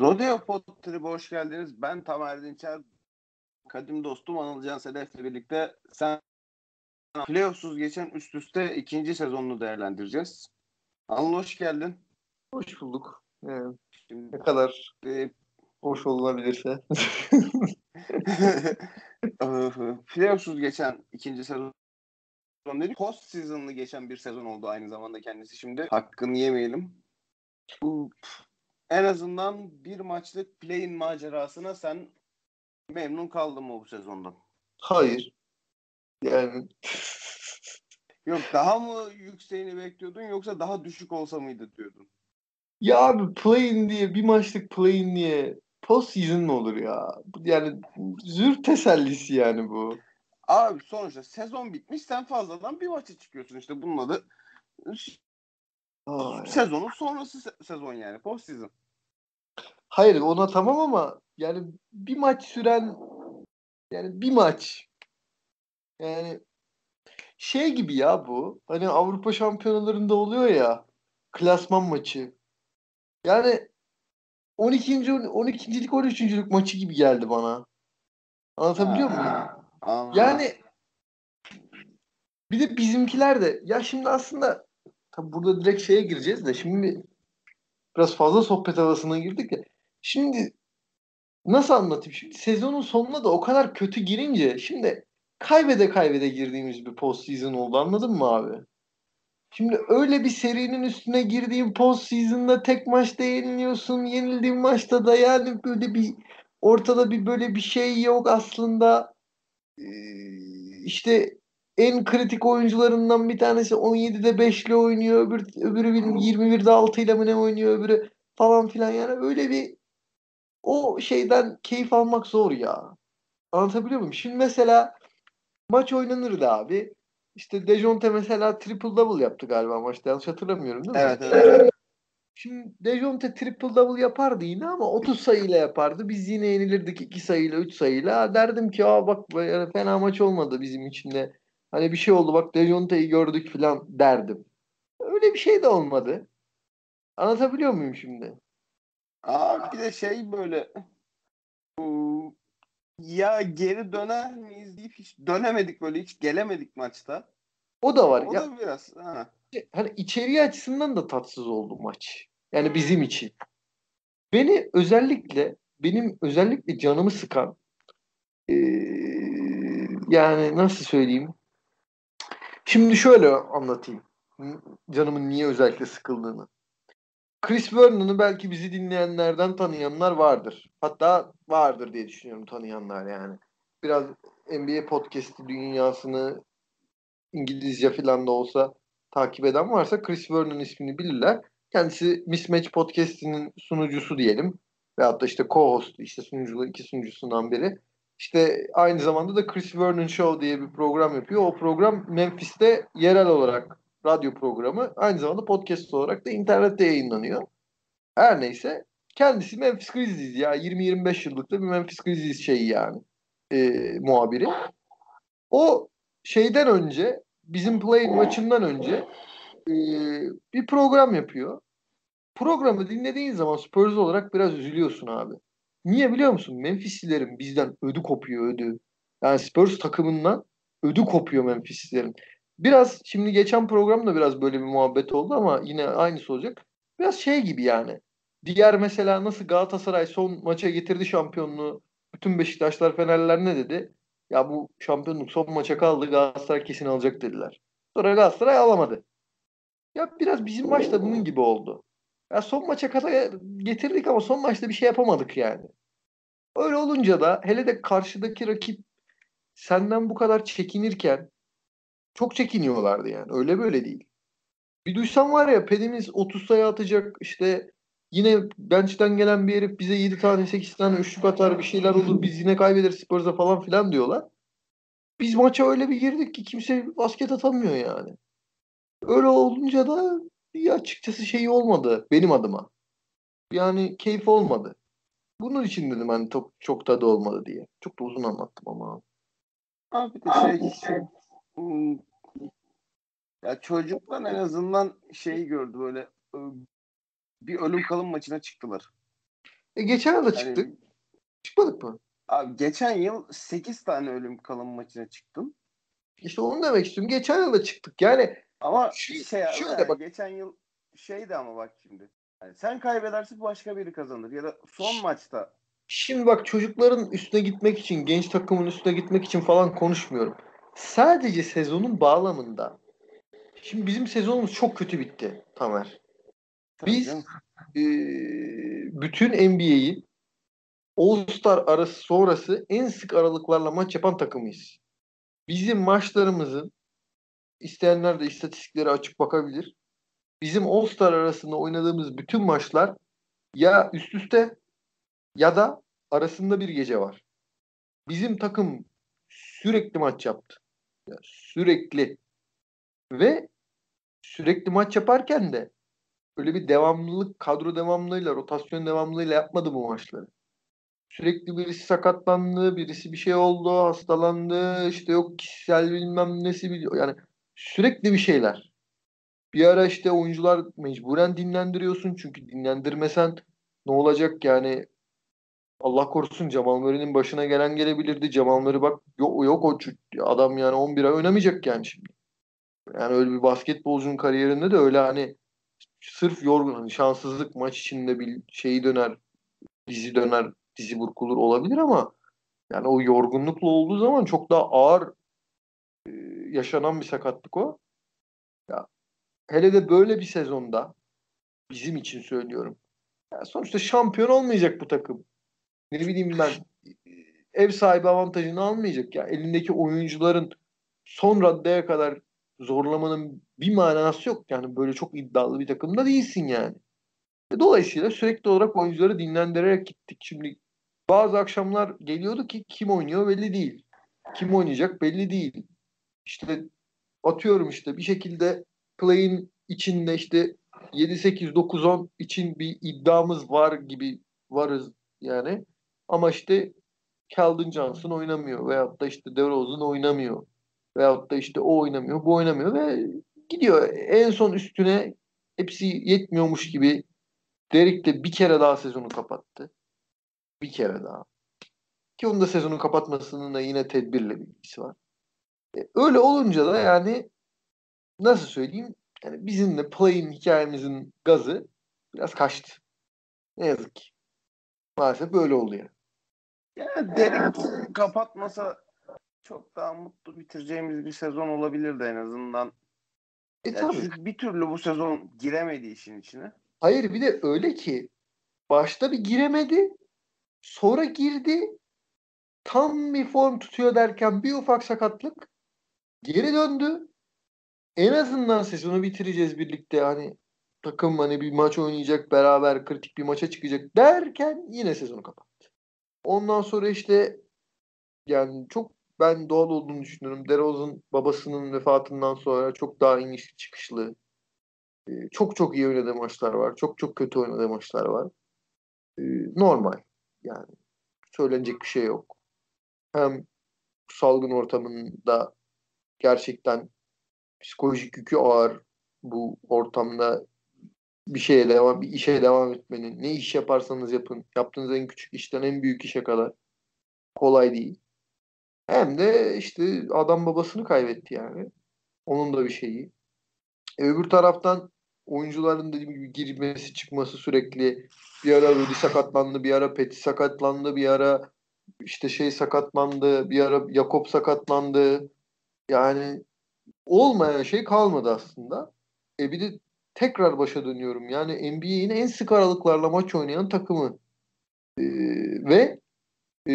Rodeo Potter'ı hoş geldiniz. Ben Tamer Dinçer. Kadim dostum Anıl Can Sedef'le birlikte sen playoffsuz geçen üst üste ikinci sezonunu değerlendireceğiz. Anıl hoş geldin. Hoş bulduk. Yani Şimdi, ne kadar e, hoş olabilirse. playoffsuz geçen ikinci sezon dedik. Post season'lı geçen bir sezon oldu aynı zamanda kendisi şimdi. Hakkını yemeyelim. En azından bir maçlık play-in macerasına sen memnun kaldın mı bu sezondan? Hayır. Yani Yok daha mı yükseğini bekliyordun yoksa daha düşük olsa mıydı diyordun? Ya abi play-in diye bir maçlık play-in diye post season mı olur ya? Yani zür tesellisi yani bu. Abi sonuçta sezon bitmiş sen fazladan bir maça çıkıyorsun işte bunun adı Aa, sezonun sonrası se- sezon yani post season. Hayır ona tamam ama yani bir maç süren yani bir maç yani şey gibi ya bu. Hani Avrupa şampiyonalarında oluyor ya klasman maçı. Yani 12. 12.lik 13.lük maçı gibi geldi bana. Anlatabiliyor muyum? Yani bir de bizimkiler de ya şimdi aslında tabi burada direkt şeye gireceğiz de şimdi biraz fazla sohbet havasına girdik ya. Şimdi nasıl anlatayım? Şimdi sezonun sonuna da o kadar kötü girince şimdi kaybede kaybede girdiğimiz bir post season oldu anladın mı abi? Şimdi öyle bir serinin üstüne girdiğin post season'da tek maçta yeniliyorsun. Yenildiğin maçta da yani böyle bir ortada bir böyle bir şey yok aslında. Ee, işte en kritik oyuncularından bir tanesi 17'de 5 ile oynuyor. Öbür, öbürü 21'de 6 ile mi ne oynuyor öbürü falan filan yani öyle bir o şeyden keyif almak zor ya. Anlatabiliyor muyum? Şimdi mesela maç oynanırdı abi. İşte Dejonte mesela triple double yaptı galiba maçta. Yanlış hatırlamıyorum değil mi? Evet evet. Şimdi Dejonte triple double yapardı yine ama 30 sayıyla yapardı. Biz yine yenilirdik 2 sayıyla 3 sayıyla. Derdim ki aa bak yani fena maç olmadı bizim için de. Hani bir şey oldu bak Dejonte'yi gördük falan derdim. Öyle bir şey de olmadı. Anlatabiliyor muyum şimdi? Aa bir de şey böyle ya geri döner miyiz deyip hiç dönemedik böyle hiç gelemedik maçta. O da var. O ya, da biraz. Ha. Hani içeriği açısından da tatsız oldu maç. Yani bizim için. Beni özellikle benim özellikle canımı sıkan ee, yani nasıl söyleyeyim Şimdi şöyle anlatayım. Canımın niye özellikle sıkıldığını. Chris Vernon'u belki bizi dinleyenlerden tanıyanlar vardır. Hatta vardır diye düşünüyorum tanıyanlar yani. Biraz NBA podcast'i dünyasını İngilizce falan da olsa takip eden varsa Chris Vernon ismini bilirler. Kendisi Mismatch Podcast'inin sunucusu diyelim. Veyahut da işte co-host, işte sunuculuğu iki sunucusundan biri. İşte aynı zamanda da Chris Vernon Show diye bir program yapıyor. O program Memphis'te yerel olarak radyo programı. Aynı zamanda podcast olarak da internette yayınlanıyor. Her neyse. Kendisi Memphis Grizzlies ya. 20-25 yıllık da bir Memphis Grizzlies şeyi yani. E, muhabiri. O şeyden önce bizim play maçından önce e, bir program yapıyor. Programı dinlediğin zaman Spurs olarak biraz üzülüyorsun abi. Niye biliyor musun? Memphislilerin bizden ödü kopuyor ödü. Yani Spurs takımından ödü kopuyor Memphislilerin. Biraz şimdi geçen programda biraz böyle bir muhabbet oldu ama yine aynısı olacak. Biraz şey gibi yani. Diğer mesela nasıl Galatasaray son maça getirdi şampiyonluğu. Bütün Beşiktaşlar Fenerliler ne dedi? Ya bu şampiyonluk son maça kaldı Galatasaray kesin alacak dediler. Sonra Galatasaray alamadı. Ya biraz bizim maçta bunun gibi oldu. Ya son maça kadar getirdik ama son maçta bir şey yapamadık yani. Öyle olunca da hele de karşıdaki rakip senden bu kadar çekinirken çok çekiniyorlardı yani. Öyle böyle değil. Bir duysam var ya pedimiz 30 sayı atacak işte yine bench'ten gelen bir herif bize 7 tane 8 tane üçlük atar bir şeyler olur biz yine kaybederiz Spurs'a falan filan diyorlar. Biz maça öyle bir girdik ki kimse basket atamıyor yani. Öyle olunca da bir açıkçası şey olmadı benim adıma. Yani keyif olmadı. Bunun için dedim hani çok, çok tadı olmadı diye. Çok da uzun anlattım ama. Abi de şey, ya çocuklar en azından şeyi gördü böyle bir ölüm kalım maçına çıktılar. E geçen yıl da çıktık. Yani, Çıkmadık mı? Abi geçen yıl 8 tane ölüm kalım maçına çıktım. İşte onu demek istiyorum. Geçen yıl da çıktık. Yani ama şu, şey şöyle yani, bak. geçen yıl şeydi ama bak şimdi. Yani sen kaybedersin başka biri kazanır ya da son maçta. Şimdi bak çocukların üstüne gitmek için, genç takımın üstüne gitmek için falan konuşmuyorum. Sadece sezonun bağlamında. Şimdi bizim sezonumuz çok kötü bitti Tamer. Biz e, bütün NBA'yi All-Star arası sonrası en sık aralıklarla maç yapan takımıyız. Bizim maçlarımızın isteyenler de istatistikleri açık bakabilir. Bizim All-Star arasında oynadığımız bütün maçlar ya üst üste ya da arasında bir gece var. Bizim takım sürekli maç yaptı. Ya sürekli. Ve sürekli maç yaparken de öyle bir devamlılık, kadro devamlılığıyla, rotasyon devamlılığıyla yapmadı bu maçları. Sürekli birisi sakatlandı, birisi bir şey oldu, hastalandı, işte yok kişisel bilmem nesi biliyor. Yani sürekli bir şeyler. Bir ara işte oyuncular mecburen dinlendiriyorsun çünkü dinlendirmesen ne olacak yani Allah korusun Cemal Murray'nin başına gelen gelebilirdi. Cemal Murray bak yok, yok o adam yani 11 ay oynamayacak yani şimdi. Yani öyle bir basketbolcunun kariyerinde de öyle hani sırf yorgun hani şanssızlık maç içinde bir şeyi döner dizi döner dizi burkulur olabilir ama yani o yorgunlukla olduğu zaman çok daha ağır e, yaşanan bir sakatlık o. Ya hele de böyle bir sezonda bizim için söylüyorum. Ya sonuçta şampiyon olmayacak bu takım. Ne bileyim ben ev sahibi avantajını almayacak ya. Elindeki oyuncuların son raddeye kadar zorlamanın bir manası yok. Yani böyle çok iddialı bir takımda değilsin yani. E, dolayısıyla sürekli olarak oyuncuları dinlendirerek gittik. Şimdi bazı akşamlar geliyordu ki kim oynuyor belli değil. Kim oynayacak belli değil. İşte atıyorum işte bir şekilde play'in içinde işte 7 8 9 10 için bir iddiamız var gibi varız yani. Ama işte Keldon Johnson oynamıyor veyahut da işte DeRozan oynamıyor. Veyahut da işte o oynamıyor, bu oynamıyor ve gidiyor. En son üstüne hepsi yetmiyormuş gibi Derek de bir kere daha sezonu kapattı. Bir kere daha. Ki onun da sezonu kapatmasının da yine tedbirle bir ilgisi var. E, öyle olunca da yani nasıl söyleyeyim yani bizim de play'in hikayemizin gazı biraz kaçtı. Ne yazık ki. Maalesef böyle oldu yani. Yani Derek kapatmasa çok daha mutlu bitireceğimiz bir sezon olabilirdi en azından. E, yani tabii. Bir türlü bu sezon giremedi işin içine. Hayır bir de öyle ki başta bir giremedi sonra girdi tam bir form tutuyor derken bir ufak sakatlık geri döndü. En azından sezonu bitireceğiz birlikte hani takım hani bir maç oynayacak beraber kritik bir maça çıkacak derken yine sezonu kapattı. Ondan sonra işte yani çok ben doğal olduğunu düşünüyorum. DeRozan babasının vefatından sonra çok daha inişli çıkışlı. E, çok çok iyi oynadığı maçlar var. Çok çok kötü oynadığı maçlar var. E, normal. Yani söylenecek bir şey yok. Hem salgın ortamında gerçekten psikolojik yükü ağır bu ortamda bir şeye devam, bir işe devam etmenin. Ne iş yaparsanız yapın. Yaptığınız en küçük işten en büyük işe kadar kolay değil. Hem de işte adam babasını kaybetti yani. Onun da bir şeyi. E, öbür taraftan oyuncuların dediğim gibi girmesi çıkması sürekli bir ara Rudy sakatlandı, bir ara Peti sakatlandı, bir ara işte şey sakatlandı, bir ara Jakob sakatlandı. Yani olmayan şey kalmadı aslında. E bir de tekrar başa dönüyorum. Yani NBA'in en sık aralıklarla maç oynayan takımı. E, ve e,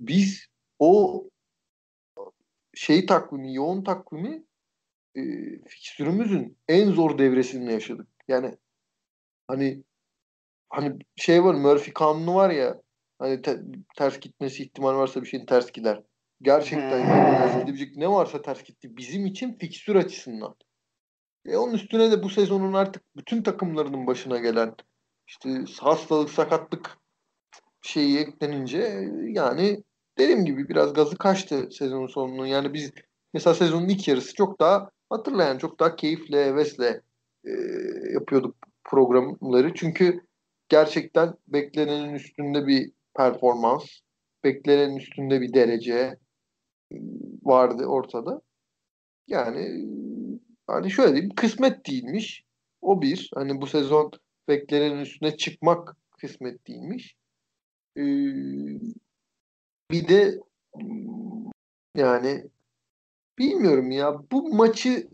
biz o şey takvimi, yoğun takvimi e, fikstürümüzün en zor devresinde yaşadık. Yani hani hani şey var Murphy kanunu var ya hani te, ters gitmesi ihtimal varsa bir şeyin ters gider. Gerçekten yani ne varsa ters gitti. Bizim için fikstür açısından. E onun üstüne de bu sezonun artık bütün takımlarının başına gelen işte hastalık, sakatlık şeyi eklenince yani dediğim gibi biraz gazı kaçtı sezonun sonunun. Yani biz mesela sezonun ilk yarısı çok daha hatırlayan çok daha keyifle, hevesle e, yapıyorduk programları. Çünkü gerçekten beklenenin üstünde bir performans, beklenenin üstünde bir derece vardı ortada. Yani hani şöyle diyeyim kısmet değilmiş. O bir. Hani bu sezon beklenenin üstüne çıkmak kısmet değilmiş. Ee, bir de yani bilmiyorum ya bu maçı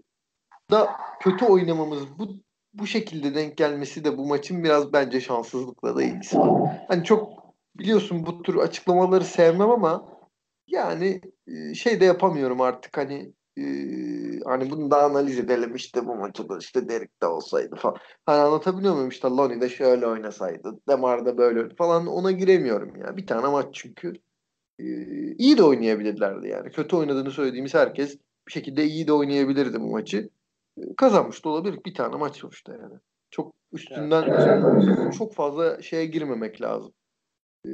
da kötü oynamamız bu bu şekilde denk gelmesi de bu maçın biraz bence şanssızlıkla da ilgisi var. Hani çok biliyorsun bu tür açıklamaları sevmem ama yani şey de yapamıyorum artık hani e, hani bunu da analiz edelim işte bu maçı da işte Derek de olsaydı falan. Hani anlatabiliyor muyum işte Lonnie de şöyle oynasaydı Demar da böyle falan ona giremiyorum ya. Bir tane maç çünkü. E, iyi de oynayabilirlerdi yani. Kötü oynadığını söylediğimiz herkes bir şekilde iyi de oynayabilirdi bu maçı. E, kazanmış da olabilir. Bir tane maç sonuçta yani. Çok üstünden evet. çok fazla şeye girmemek lazım. E,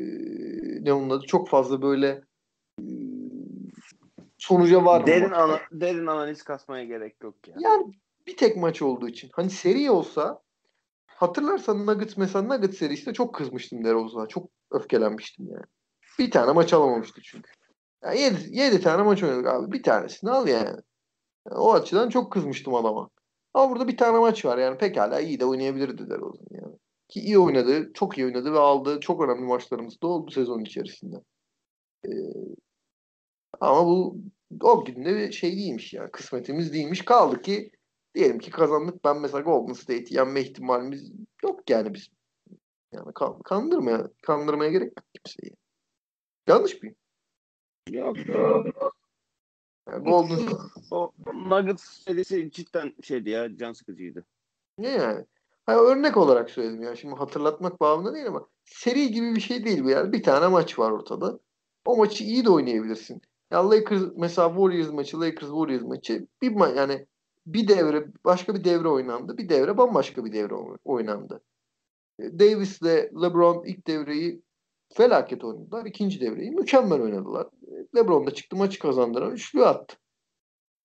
ne onun adı? Çok fazla böyle sonuca var derin ana, derin analiz kasmaya gerek yok ya. Yani bir tek maç olduğu için. Hani seri olsa hatırlarsan Nuggets mesela Nuggets serisinde çok kızmıştım DeRozan'a. Çok öfkelenmiştim yani. Bir tane maç alamamıştı çünkü. Yani yedi, yedi tane maç oynadık abi. Bir tanesini al yani. yani. O açıdan çok kızmıştım adama. Ama burada bir tane maç var yani pekala iyi de oynayabilirdi DeRozan yani. Ki iyi oynadı, çok iyi oynadı ve aldığı çok önemli maçlarımız da oldu sezon içerisinde. Ee, ama bu o gün de şey değilmiş yani kısmetimiz değilmiş. Kaldı ki diyelim ki kazandık. Ben mesela Golden State'i yenme ihtimalimiz yok yani biz. Yani kan, kandırmaya, kandırmaya gerek yok kimseyi. Yanlış mıyım? Yok. Yani Golden o Nuggets serisi cidden şeydi ya can sıkıcıydı. Ne yani? Hayır, örnek olarak söyledim ya. Şimdi hatırlatmak bağımında değil ama seri gibi bir şey değil bu yani. Bir tane maç var ortada. O maçı iyi de oynayabilirsin. Ya Lakers mesela Warriors maçı, Lakers Warriors maçı bir ma- yani bir devre başka bir devre oynandı. Bir devre bambaşka bir devre oynandı. E, Davis ile LeBron ilk devreyi felaket oynadılar. İkinci devreyi mükemmel oynadılar. E, LeBron da çıktı maçı kazandıran üçlü attı.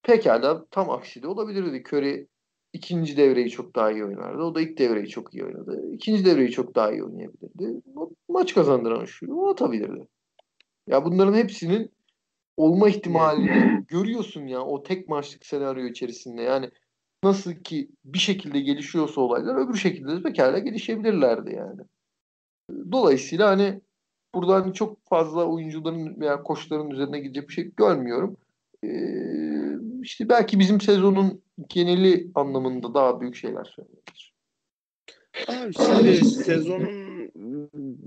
Pekala tam aksi de olabilirdi. Curry ikinci devreyi çok daha iyi oynardı. O da ilk devreyi çok iyi oynadı. İkinci devreyi çok daha iyi oynayabilirdi. O, maç kazandıran üçlü o atabilirdi. Ya bunların hepsinin olma ihtimalini görüyorsun ya o tek maçlık senaryo içerisinde. Yani nasıl ki bir şekilde gelişiyorsa olaylar öbür şekilde de pekala gelişebilirlerdi yani. Dolayısıyla hani burada hani çok fazla oyuncuların veya koçların üzerine gidecek bir şey görmüyorum. Ee, işte belki bizim sezonun geneli anlamında daha büyük şeyler söyleyebilir. Abi şimdi sezonun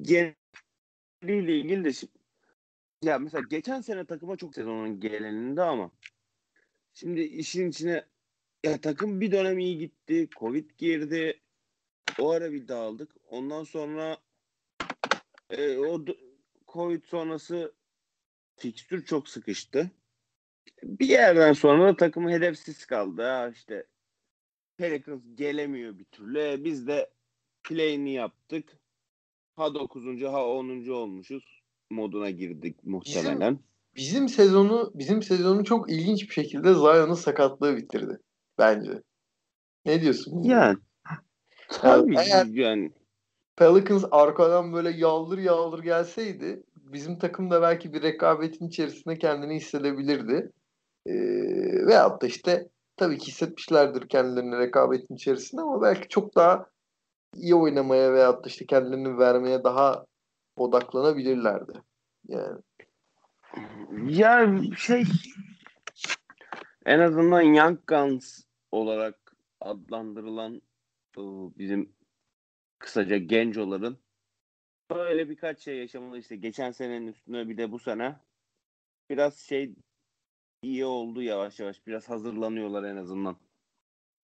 geneliyle ilgili de ya mesela geçen sene takıma çok sezonun geleninde ama şimdi işin içine ya takım bir dönem iyi gitti. Covid girdi. O ara bir dağıldık. Ondan sonra e, o Covid sonrası fikstür çok sıkıştı. Bir yerden sonra da takım hedefsiz kaldı. Ha işte Pelicans gelemiyor bir türlü. E, biz de play'ini yaptık. Ha 9. ha 10. olmuşuz moduna girdik muhtemelen. Bizim, bizim sezonu bizim sezonu çok ilginç bir şekilde Zion'un sakatlığı bitirdi bence. Ne diyorsun? Yani tabii yani, yani Pelicans arkadan böyle yaldır yaldır gelseydi bizim takım da belki bir rekabetin içerisinde kendini hissedebilirdi. Ee, veyahut da işte tabii ki hissetmişlerdir kendilerini rekabetin içerisinde ama belki çok daha iyi oynamaya veyahut da işte kendilerini vermeye daha odaklanabilirlerdi. Yani. Ya şey en azından Young Guns olarak adlandırılan bizim kısaca gencoların böyle birkaç şey yaşamalı işte geçen senenin üstüne bir de bu sene biraz şey iyi oldu yavaş yavaş biraz hazırlanıyorlar en azından.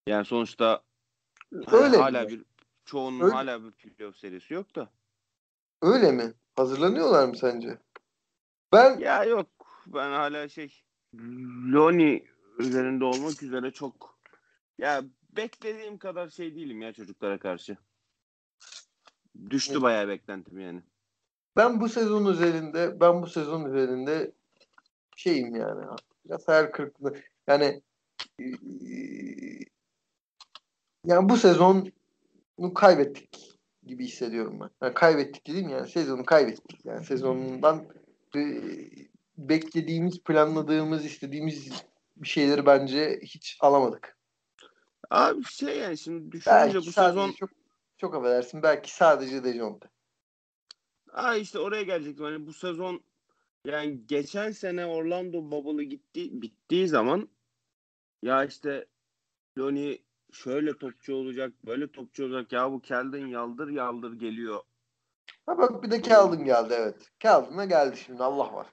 Yani sonuçta Öyle hala mi? bir çoğunun Öyle. hala bir playoff serisi yok da. Öyle mi? Hazırlanıyorlar mı sence? Ben ya yok ben hala şey Loni üzerinde olmak üzere çok ya beklediğim kadar şey değilim ya çocuklara karşı. Düştü evet. bayağı beklentim yani. Ben bu sezon üzerinde ben bu sezon üzerinde şeyim yani biraz hayal kırıklığı. Yani yani bu sezonu kaybettik gibi hissediyorum ben. Yani kaybettik dedim yani sezonu kaybettik. Yani sezonundan e, beklediğimiz, planladığımız, istediğimiz bir şeyleri bence hiç alamadık. Abi şey yani şimdi düşününce Belki bu sezon çok çok affedersin belki sadece Dejonte. Aa işte oraya gelecektim. Hani bu sezon yani geçen sene Orlando Bubble'ı gitti bittiği zaman ya işte Loni şöyle topçu olacak, böyle topçu olacak. Ya bu Keldon yaldır yaldır geliyor. Ha bak bir de Keldon geldi evet. Keldon'a geldi şimdi Allah var.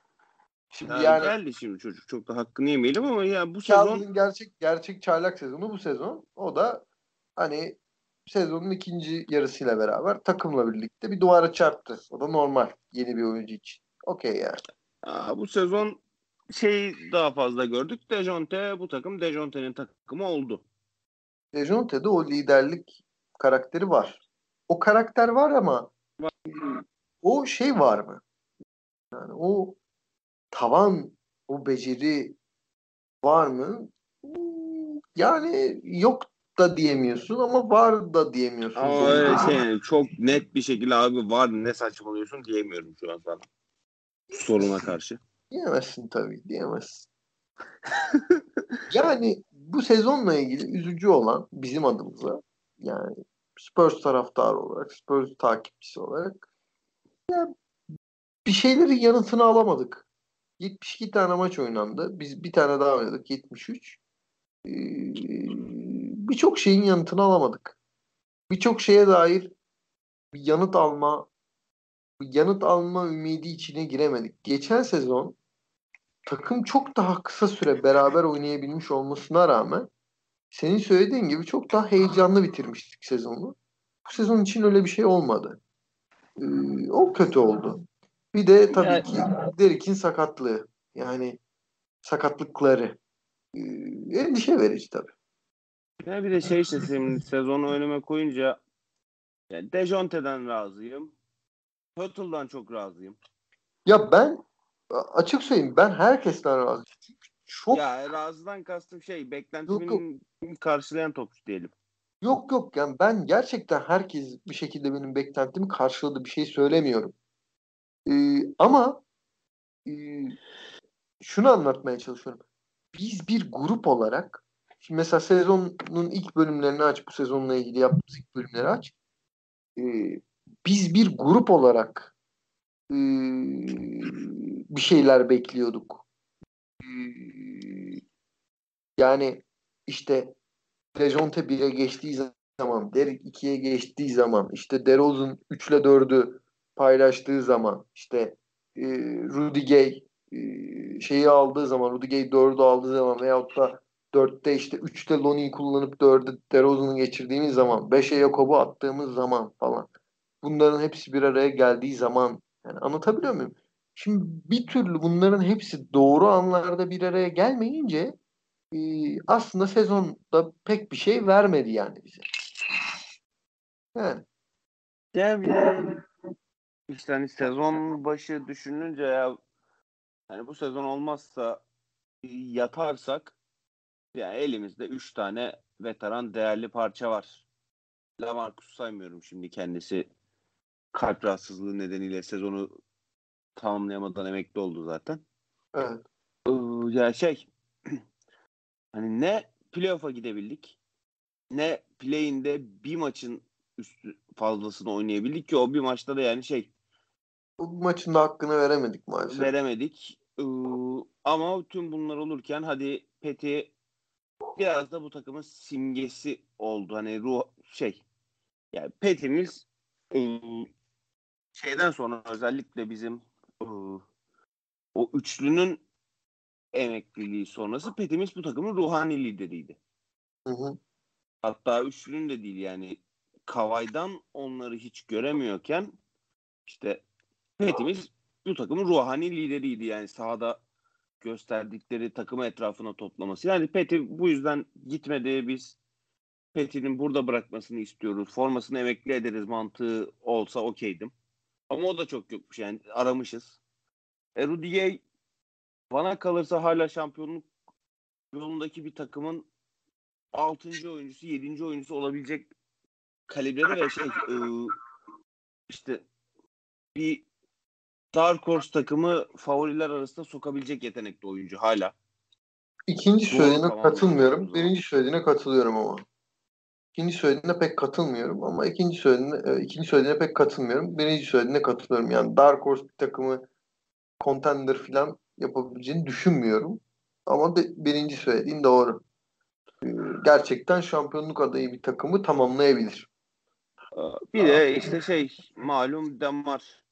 Şimdi Yani, yani geldi şimdi çocuk. Çok da hakkını yemeyelim ama ya bu sezon Keldon'un gerçek gerçek çaylak sezonu bu sezon. O da hani sezonun ikinci yarısıyla beraber takımla birlikte bir duvara çarptı. O da normal yeni bir oyuncu için. Okey yani. aa, bu sezon şey daha fazla gördük. Dejonte bu takım Dejonte'nin takımı oldu. Dejonte'de o liderlik karakteri var. O karakter var ama o şey var mı? Yani o tavan, o beceri var mı? Yani yok da diyemiyorsun ama var da diyemiyorsun. Ama öyle şey yani çok net bir şekilde abi var ne saçmalıyorsun diyemiyorum şu an sana. Soruna karşı. Diyemezsin tabii, diyemezsin. yani bu sezonla ilgili üzücü olan bizim adımıza yani Spurs taraftarı olarak, Spurs takipçisi olarak ya bir şeylerin yanıtını alamadık. 72 tane maç oynandı. Biz bir tane daha oynadık 73. Ee, Birçok şeyin yanıtını alamadık. Birçok şeye dair bir yanıt alma bir yanıt alma ümidi içine giremedik. Geçen sezon takım çok daha kısa süre beraber oynayabilmiş olmasına rağmen senin söylediğin gibi çok daha heyecanlı bitirmiştik sezonu. Bu sezon için öyle bir şey olmadı. Ee, o kötü oldu. Bir de tabii ki Derrick'in sakatlığı. Yani sakatlıkları. Ee, endişe verici tabii. Ya bir de şey işte şimdi sezonu önüme koyunca yani Dejonte'den razıyım. Hurtle'dan çok razıyım. Ya ben açık söyleyeyim ben herkesten. Çünkü çok Ya razıdan kastım şey beklentimin karşılayan topçu diyelim. Yok yok yani ben gerçekten herkes bir şekilde benim beklentimi karşıladı bir şey söylemiyorum. Ee, ama e, şunu anlatmaya çalışıyorum. Biz bir grup olarak şimdi mesela sezonun ilk bölümlerini aç bu sezonla ilgili yaptığımız ilk bölümleri aç. Ee, biz bir grup olarak e, bir şeyler bekliyorduk. Ee, yani işte Dejonte 1'e geçtiği zaman, Derek 2'ye geçtiği zaman, işte DeRozan 3 ile 4'ü paylaştığı zaman, işte e, Rudy Gay e, şeyi aldığı zaman, Rudy Gay 4'ü aldığı zaman veyahut da 4'te işte 3'te Lonnie'yi kullanıp 4'e DeRozan'ı geçirdiğimiz zaman, 5'e Jakob'u attığımız zaman falan. Bunların hepsi bir araya geldiği zaman yani anlatabiliyor muyum? Şimdi bir türlü bunların hepsi doğru anlarda bir araya gelmeyince e, aslında sezonda pek bir şey vermedi yani bize. Yani Ya bir de işte hani sezon başı düşününce ya hani bu sezon olmazsa yatarsak yani elimizde 3 tane veteran değerli parça var. Lamarcus saymıyorum şimdi kendisi kalp rahatsızlığı nedeniyle sezonu tamamlayamadan emekli oldu zaten. evet. Ee, ya şey hani ne playoff'a gidebildik ne play'inde bir maçın üstü fazlasını oynayabildik ki o bir maçta da yani şey Bu maçın da hakkını veremedik maalesef. veremedik. Ee, ama tüm bunlar olurken hadi Peti biraz da bu takımın simgesi oldu. Hani ruh şey yani Peti'miz e, şeyden sonra özellikle bizim o üçlünün emekliliği sonrası Peti'miz bu takımın ruhani lideriydi. Hı hı. Hatta üçlünün de değil yani Kavay'dan onları hiç göremiyorken işte Petimiz bu takımın ruhani lideriydi yani sahada gösterdikleri takımı etrafına toplaması. Yani Peti bu yüzden gitmedi biz Peti'nin burada bırakmasını istiyoruz. Formasını emekli ederiz mantığı olsa okeydim. Ama o da çok yokmuş yani aramışız. E Rudiger bana kalırsa hala şampiyonluk yolundaki bir takımın 6. oyuncusu, 7. oyuncusu olabilecek kalibrede ve şey e, işte bir Dark Horse takımı favoriler arasında sokabilecek yetenekli oyuncu hala. İkinci söylediğine katılmıyorum. Birinci söylediğine katılıyorum ama. İkinci söylediğine pek katılmıyorum ama ikinci söylediğine, e, ikinci söylediğine pek katılmıyorum. Birinci söylediğine katılıyorum. Yani Dark Horse bir takımı contender falan yapabileceğini düşünmüyorum. Ama birinci söylediğin doğru. Ee, Gerçekten şampiyonluk adayı bir takımı tamamlayabilir. Bir de işte şey malum Demar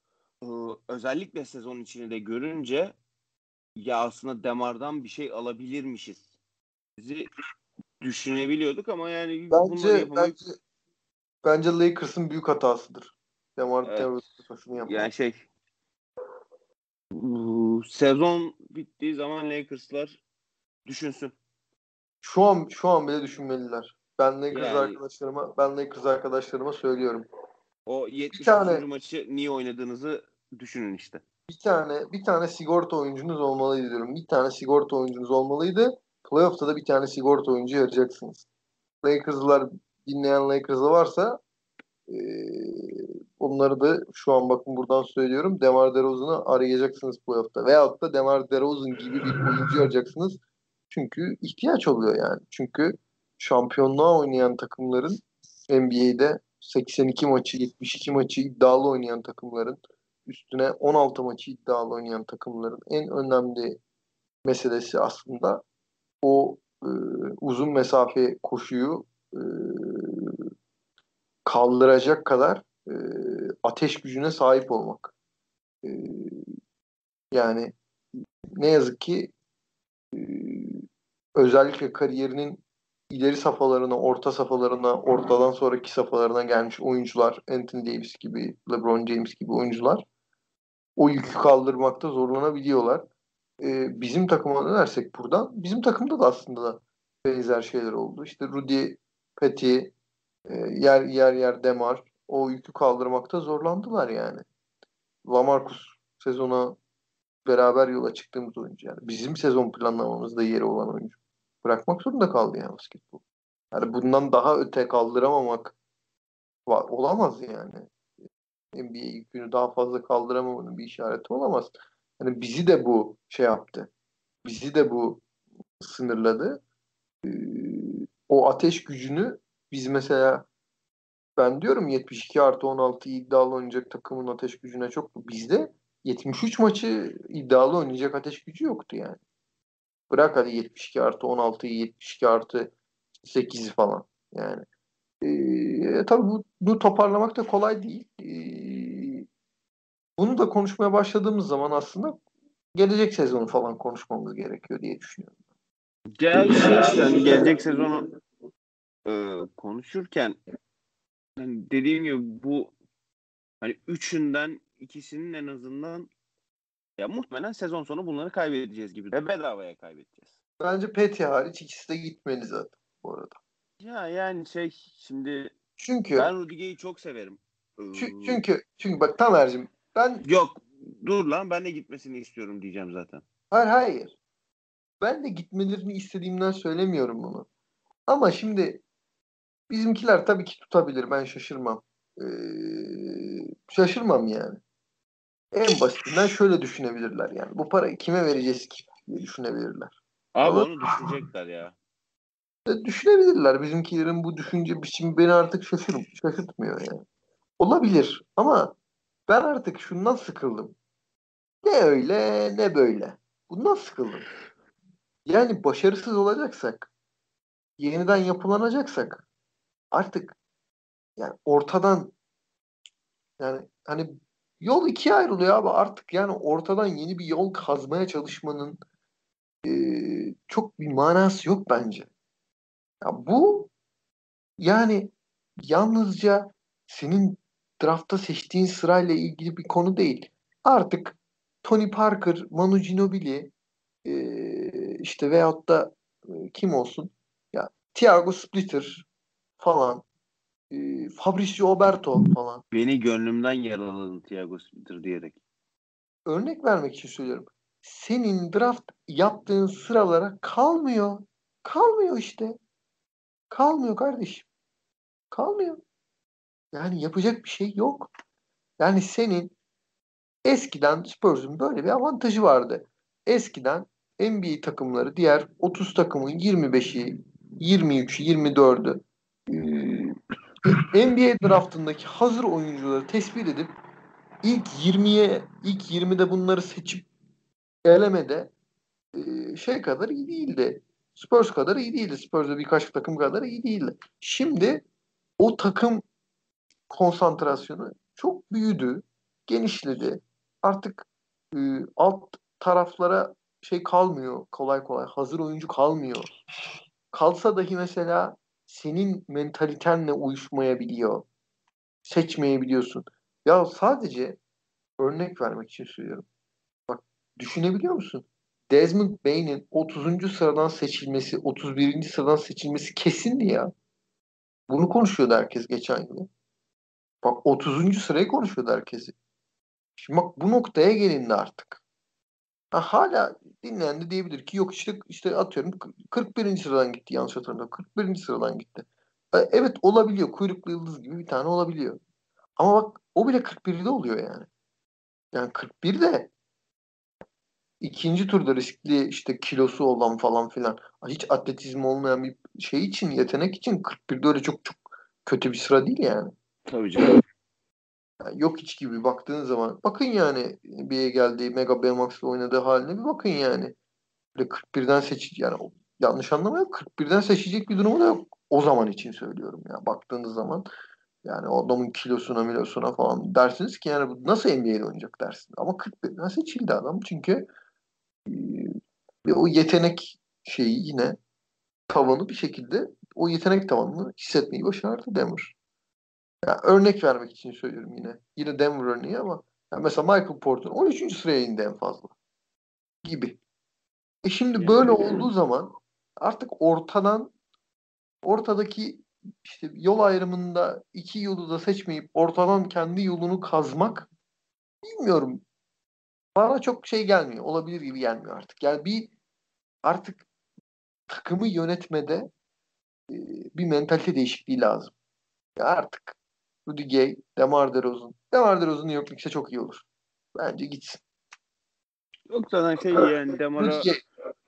e, özellikle sezon içini de görünce ya aslında Demar'dan bir şey alabilirmişiz. Bizi düşünebiliyorduk ama yani Bence yapamayıp bence bence Lakers'ın büyük hatasıdır. Demar Evet. DeRozan'ın yapmak. yani şey sezon bittiği zaman Lakers'lar düşünsün. Şu an şu an bile düşünmeliler. Ben Lakers Yani- arkadaşlarıma ben Lakers arkadaşlarıma söylüyorum. O 70. tane- maçı niye oynadığınızı düşünün işte. Bir tane bir tane sigorta oyuncunuz olmalıydı diyorum. Bir tane sigorta oyuncunuz olmalıydı. Playoff'ta da bir tane sigorta oyuncu arayacaksınız. Lakers'lar dinleyen Lakers'ı varsa eee, onları da şu an bakın buradan söylüyorum. Demar DeRozan'ı arayacaksınız playoff'ta. Veyahut da Demar DeRozan gibi bir oyuncu arayacaksınız. Çünkü ihtiyaç oluyor yani. Çünkü şampiyonluğa oynayan takımların NBA'de 82 maçı, 72 maçı iddialı oynayan takımların üstüne 16 maçı iddialı oynayan takımların en önemli meselesi aslında o e, uzun mesafe koşuyu e, kaldıracak kadar e, ateş gücüne sahip olmak. E, yani ne yazık ki e, özellikle kariyerinin ileri safhalarına, orta safhalarına, ortadan sonraki safhalarına gelmiş oyuncular, Anthony Davis gibi, LeBron James gibi oyuncular o yükü kaldırmakta zorlanabiliyorlar. Ee, bizim takıma dönersek buradan, bizim takımda da aslında da benzer şeyler oldu. İşte Rudy, Petty, e, yer yer yer Demar o yükü kaldırmakta zorlandılar yani. Lamarcus sezona beraber yola çıktığımız oyuncu yani. Bizim sezon planlamamızda yeri olan oyuncu. Bırakmak zorunda kaldı yani basketbol. Yani bundan daha öte kaldıramamak var, olamaz yani. NBA yükünü daha fazla kaldıramamanın bir işareti olamaz. Yani bizi de bu şey yaptı. Bizi de bu sınırladı. Ee, o ateş gücünü biz mesela ben diyorum 72 artı 16 iddialı oynayacak takımın ateş gücüne çok bizde 73 maçı iddialı oynayacak ateş gücü yoktu yani. Bırak hadi 72 artı 16'yı 72 artı 8'i falan yani. Ee, tabii bu, bu toparlamak da kolay değil. Ee, bunu da konuşmaya başladığımız zaman aslında gelecek sezonu falan konuşmamız gerekiyor diye düşünüyorum. Gel şey işte hani gelecek sezonu e, konuşurken hani dediğim gibi bu hani üçünden ikisinin en azından ya muhtemelen sezon sonu bunları kaybedeceğiz gibi ve bedavaya kaybedeceğiz. Bence Petty hariç ikisi de gitmeli zaten bu arada. Ya yani şey şimdi Çünkü ben Rudiger'i çok severim. Ee, çü- çünkü çünkü bak Tamer'cim ben Yok dur lan ben de gitmesini istiyorum diyeceğim zaten. hayır hayır. Ben de gitmelerini istediğimden söylemiyorum bunu. Ama şimdi bizimkiler tabii ki tutabilir. Ben şaşırmam. Ee, şaşırmam yani. En basitinden şöyle düşünebilirler yani. Bu parayı kime vereceğiz ki diye düşünebilirler. Abi Ama- onu düşünecekler ya. E, düşünebilirler. Bizimkilerin bu düşünce biçimi beni artık şaşır, şaşırtmıyor yani. Olabilir ama ben artık şundan sıkıldım. Ne öyle ne böyle. Bundan sıkıldım. Yani başarısız olacaksak, yeniden yapılanacaksak artık yani ortadan yani hani yol ikiye ayrılıyor abi artık yani ortadan yeni bir yol kazmaya çalışmanın e, çok bir manası yok bence. Ya bu yani yalnızca senin draftta seçtiğin sırayla ilgili bir konu değil. Artık Tony Parker, Manu Ginobili e, işte veyahut da e, kim olsun ya Thiago Splitter falan e, Fabrizio Oberto falan Beni gönlümden yaraladın Thiago Splitter diyerek. örnek vermek için söylüyorum. Senin draft yaptığın sıralara kalmıyor. Kalmıyor işte. Kalmıyor kardeşim. Kalmıyor. Yani yapacak bir şey yok. Yani senin eskiden Spurs'un böyle bir avantajı vardı. Eskiden NBA takımları diğer 30 takımın 25'i, 23'ü, 24'ü NBA draftındaki hazır oyuncuları tespit edip ilk 20'ye ilk 20'de bunları seçip elemede şey kadar iyi değildi. Spurs kadar iyi değildi. Spurs'da birkaç takım kadar iyi değildi. Şimdi o takım konsantrasyonu çok büyüdü, genişledi. Artık e, alt taraflara şey kalmıyor kolay kolay. Hazır oyuncu kalmıyor. Kalsa dahi mesela senin mentalitenle uyuşmayabiliyor. Seçmeyebiliyorsun. Ya sadece örnek vermek için söylüyorum. Bak düşünebiliyor musun? Desmond Bain'in 30. sıradan seçilmesi, 31. sıradan seçilmesi kesindi ya. Bunu konuşuyordu herkes geçen yıl. Bak 30. sırayı konuşuyordu herkesi. Şimdi bak bu noktaya gelindi artık. Ha, hala dinleyen de diyebilir ki yok işte işte atıyorum 41. sıradan gitti yanlış hatırlamıyorum. 41. sıradan gitti. E, evet olabiliyor. Kuyruklu yıldız gibi bir tane olabiliyor. Ama bak o bile 41'de oluyor yani. Yani 41 de ikinci turda riskli işte kilosu olan falan filan hiç atletizm olmayan bir şey için yetenek için 41'de öyle çok çok kötü bir sıra değil yani. Tabii canım. Yani yok hiç gibi baktığın zaman bakın yani bir geldiği Mega Baymax'la oynadığı haline bir bakın yani. Böyle 41'den seç yani yanlış anlamayın 41'den seçecek bir durumu da yok. O zaman için söylüyorum ya baktığınız zaman yani o adamın kilosuna milosuna falan dersiniz ki yani bu nasıl NBA'de oynayacak dersin. Ama 41'den seçildi adam çünkü ve o yetenek şeyi yine tavanı bir şekilde o yetenek tavanını hissetmeyi başardı Denver. Yani örnek vermek için söylüyorum yine. Yine Denver örneği ama yani mesela Michael Porter 13. sıraya indi en fazla. Gibi. E şimdi böyle olduğu zaman artık ortadan ortadaki işte yol ayrımında iki yolu da seçmeyip ortadan kendi yolunu kazmak bilmiyorum. Bana çok şey gelmiyor. Olabilir gibi gelmiyor artık. Yani bir artık takımı yönetmede bir mentalite değişikliği lazım. Ya artık Rudy Gay, Demar DeRozan. Demar DeRozan New York çok iyi olur. Bence gitsin. Yok zaten şey yani Demar'a... Rudy Gay,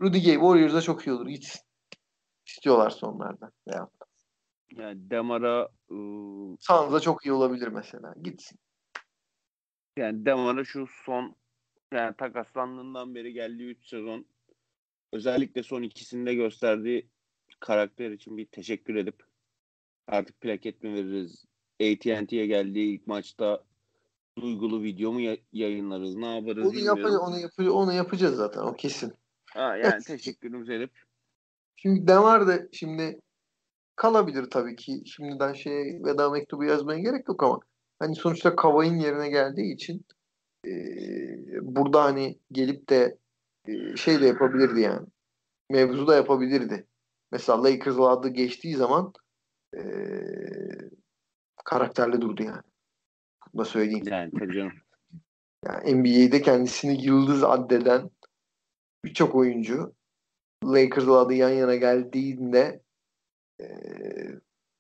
Rudy Gay Warriors'a çok iyi olur. Gitsin. İstiyorlar sonlardan. Veya. Yani Demar'a ıı... Suns'a çok iyi olabilir mesela. Gitsin. Yani Demar'a şu son yani takaslandığından beri geldiği 3 sezon özellikle son ikisinde gösterdiği karakter için bir teşekkür edip artık plaket mi veririz? AT&T'ye geldiği ilk maçta duygulu video mu yayınlarız? Ne yaparız onu yapacağız, onu, yapacağız, onu yapacağız zaten o kesin. Ha, yani teşekkürümüz edip. Şimdi Demar da şimdi kalabilir tabii ki. Şimdiden şey veda mektubu yazmaya gerek yok ama hani sonuçta Kavay'ın yerine geldiği için e, burada hani gelip de e, şey de yapabilirdi yani. Mevzu da yapabilirdi. Mesela Lakers'la adı geçtiği zaman e, karakterli durdu yani. Bunu söyleyeyim. Yani tabii canım. Yani NBA'de kendisini yıldız addeden birçok oyuncu Lakers'la adı yan yana geldiğinde e,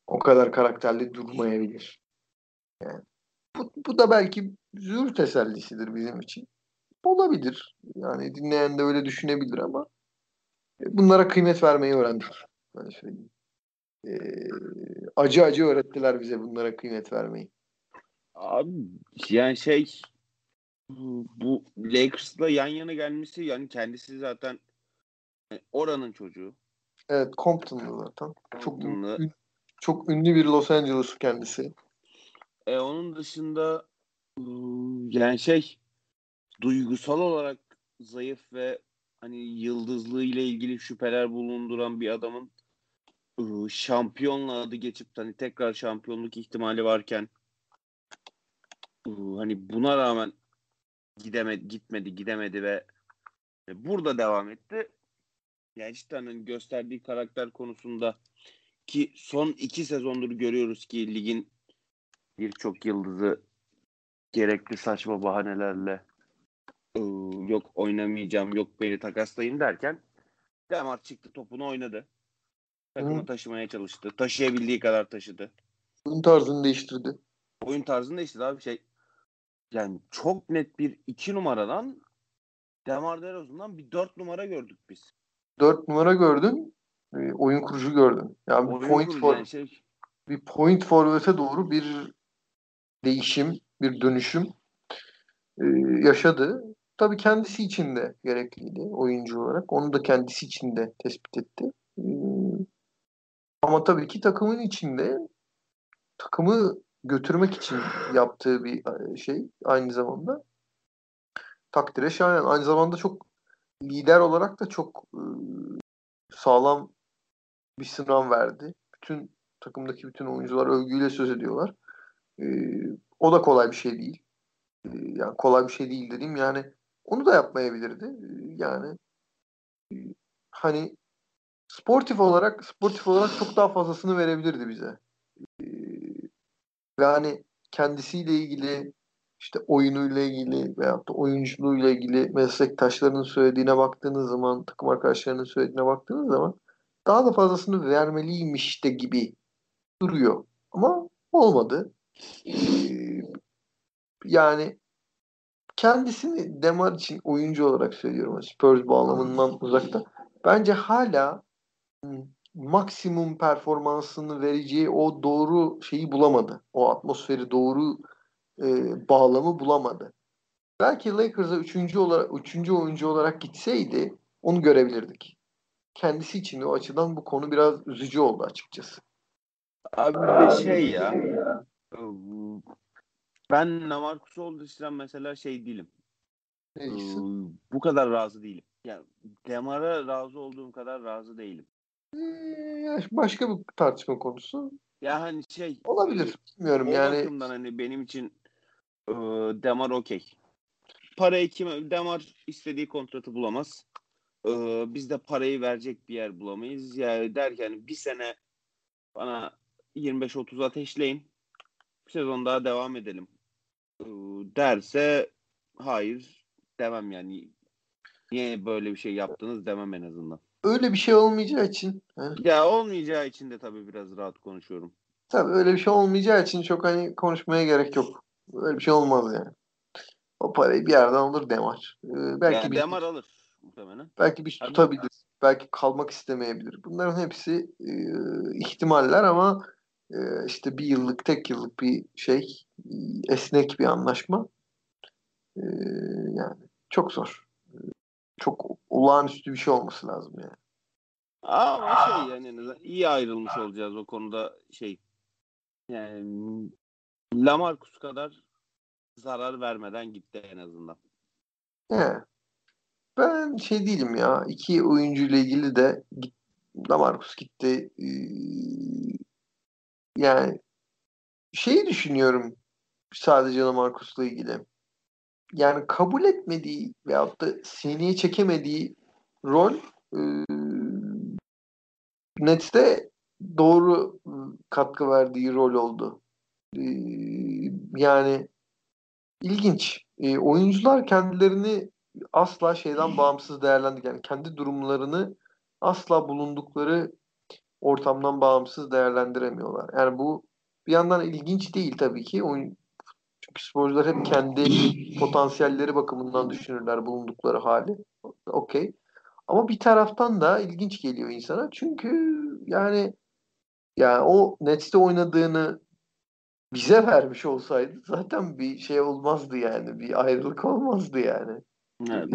o kadar karakterli durmayabilir. Yani bu, bu da belki zür tesellisidir bizim için. Olabilir. Yani dinleyen de öyle düşünebilir ama bunlara kıymet vermeyi öğrendik. Böyle söyleyeyim. Ee, acı acı öğrettiler bize bunlara kıymet vermeyi. Abi yani şey bu Lakers'la yan yana gelmesi yani kendisi zaten oranın çocuğu. Evet Compton'lı zaten. Çok, ün, çok ünlü bir Los Angeles kendisi. E, onun dışında yani şey duygusal olarak zayıf ve hani yıldızlığı ile ilgili şüpheler bulunduran bir adamın şampiyonla adı geçip hani tekrar şampiyonluk ihtimali varken hani buna rağmen gidemedi, gitmedi, gidemedi ve burada devam etti. Yani hani gösterdiği karakter konusunda ki son iki sezondur görüyoruz ki ligin birçok yıldızı gerekli saçma bahanelerle yok oynamayacağım, yok beni takaslayın derken Demar çıktı topunu oynadı. Takımı Hı. taşımaya çalıştı. Taşıyabildiği kadar taşıdı. Oyun tarzını değiştirdi. Oyun tarzını değiştirdi abi şey. yani çok net bir iki numaradan Demar DeRozan'dan bir dört numara gördük biz. Dört numara gördün. E, oyun kurucu gördün. Yani Oyun point for, yani şey, bir point forvet'e doğru bir değişim, bir dönüşüm e, yaşadı. Tabii kendisi için de gerekliydi oyuncu olarak. Onu da kendisi için de tespit etti. E, ama tabii ki takımın içinde takımı götürmek için yaptığı bir e, şey aynı zamanda takdire şayan. Aynı zamanda çok lider olarak da çok e, sağlam bir sınav verdi. Bütün takımdaki bütün oyuncular övgüyle söz ediyorlar. E, o da kolay bir şey değil. E, yani kolay bir şey değil dedim. Yani onu da yapmayabilirdi. E, yani e, hani sportif olarak sportif olarak çok daha fazlasını verebilirdi bize. E, ve hani kendisiyle ilgili işte oyunuyla ilgili veyahut da oyunculuğuyla ilgili meslektaşlarının söylediğine baktığınız zaman, takım arkadaşlarının söylediğine baktığınız zaman daha da fazlasını vermeliymiş de gibi duruyor. Ama olmadı. Ee, yani kendisini Demar için oyuncu olarak söylüyorum. Spurs bağlamından uzakta. Bence hala maksimum performansını vereceği o doğru şeyi bulamadı. O atmosferi doğru e, bağlamı bulamadı. Belki Lakers'a üçüncü olarak üçüncü oyuncu olarak gitseydi onu görebilirdik. Kendisi için o açıdan bu konu biraz üzücü oldu açıkçası. Abi bir şey ya ben Namarcus için mesela şey değilim. Ne diyorsun? Bu kadar razı değilim. Yani Demar'a razı olduğum kadar razı değilim. Ee, başka bir tartışma konusu. Ya hani şey olabilir. Bilmiyorum o yani. bakımdan hani benim için e, Demar okey. Parayı kime Demar istediği kontratı bulamaz. E, biz de parayı verecek bir yer bulamayız. Yani derken bir sene bana 25-30 ateşleyin. Bir sezon daha devam edelim. E, derse hayır demem yani. Niye böyle bir şey yaptınız demem en azından. Öyle bir şey olmayacağı için. He? Ya olmayacağı için de tabii biraz rahat konuşuyorum. Tabii öyle bir şey olmayacağı için çok hani konuşmaya gerek yok. Öyle bir şey olmaz yani. O parayı bir yerden alır Demar. Ee, belki yani bir, Demar alır muhtemelen. belki bir tutabilir. Belki kalmak istemeyebilir. Bunların hepsi e, ihtimaller ama e, işte bir yıllık, tek yıllık bir şey, esnek bir anlaşma. E, yani çok zor. Çok olağanüstü bir şey olması lazım yani. Ama şey yani iyi ayrılmış olacağız o konuda şey. Yani Lamarcus kadar zarar vermeden gitti en azından. He. Ben şey değilim ya. iki oyuncuyla ilgili de git, Lamarcus gitti. Ee, yani şeyi düşünüyorum sadece Lamarcus'la ilgili. Yani kabul etmediği veyahut da sineye çekemediği rol e, Nets'te doğru katkı verdiği rol oldu. E, yani ilginç. E, oyuncular kendilerini asla şeyden bağımsız değerlendir. Yani kendi durumlarını asla bulundukları ortamdan bağımsız değerlendiremiyorlar. Yani bu bir yandan ilginç değil tabii ki. Oyun, çünkü sporcular hep kendi potansiyelleri bakımından düşünürler bulundukları hali. Okey. Ama bir taraftan da ilginç geliyor insana. Çünkü yani yani o Nets'te oynadığını bize vermiş olsaydı zaten bir şey olmazdı yani. Bir ayrılık olmazdı yani. Evet.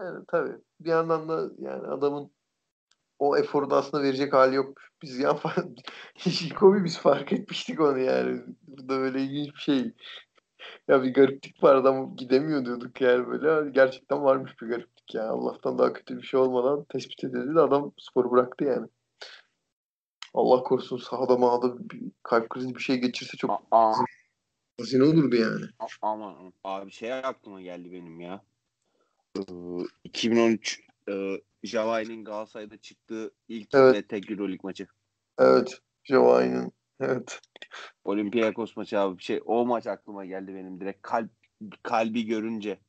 Yani tabii. Bir yandan da yani adamın o eforu da aslında verecek hali yok. Biz ya Şikobi biz fark etmiştik onu yani. Bu da böyle ilginç bir şey. Ya bir gariplik var adam gidemiyor diyorduk yani böyle. Gerçekten varmış bir gariplik ya. Allah'tan daha kötü bir şey olmadan tespit edildi de adam sporu bıraktı yani. Allah korusun sahada mağda bir kalp krizi bir şey geçirse çok Aa, hazine olurdu yani. aman abi şey aklıma geldi benim ya. Ee, 2013 e, Javai'nin Galatasaray'da çıktığı ilk Evet. ve tek Euroleague maçı. Evet. Jovai'nin. Evet. Olympiakos maçı abi bir şey o maç aklıma geldi benim direkt kalp kalbi görünce.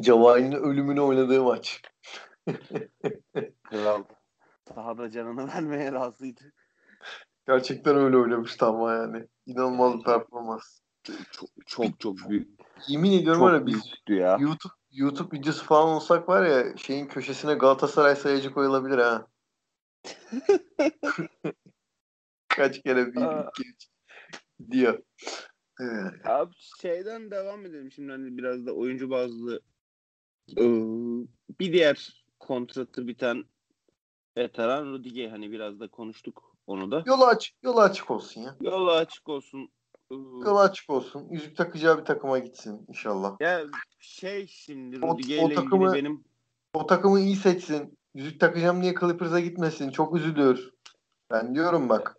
Jovai'nin ölümünü oynadığı maç. Kral sahada canını vermeye razıydı. Gerçekten öyle oynamıştı ama yani. İnanılmaz bir performans. çok çok çok büyük. Yemin ediyorum Çok ya biz ya. YouTube YouTube videosu falan olsak var ya şeyin köşesine Galatasaray sayacı koyulabilir ha. Kaç kere Aa. büyük geç diyor. Evet. Abi şeyden devam edelim şimdi hani biraz da oyuncu bazlı Ee, bir diğer kontratı biten veteran Rudiger hani biraz da konuştuk onu da. Yolu aç, yolu açık olsun ya. Yolu açık olsun. Yolu açık olsun. Yüzük takacağı bir takıma gitsin inşallah. Ya şey şimdi O- Rudiger o ile takımı- ilgili benim O takımı iyi seçsin. Yüzük takacağım diye Clippers'a gitmesin. Çok üzülür. Ben diyorum bak.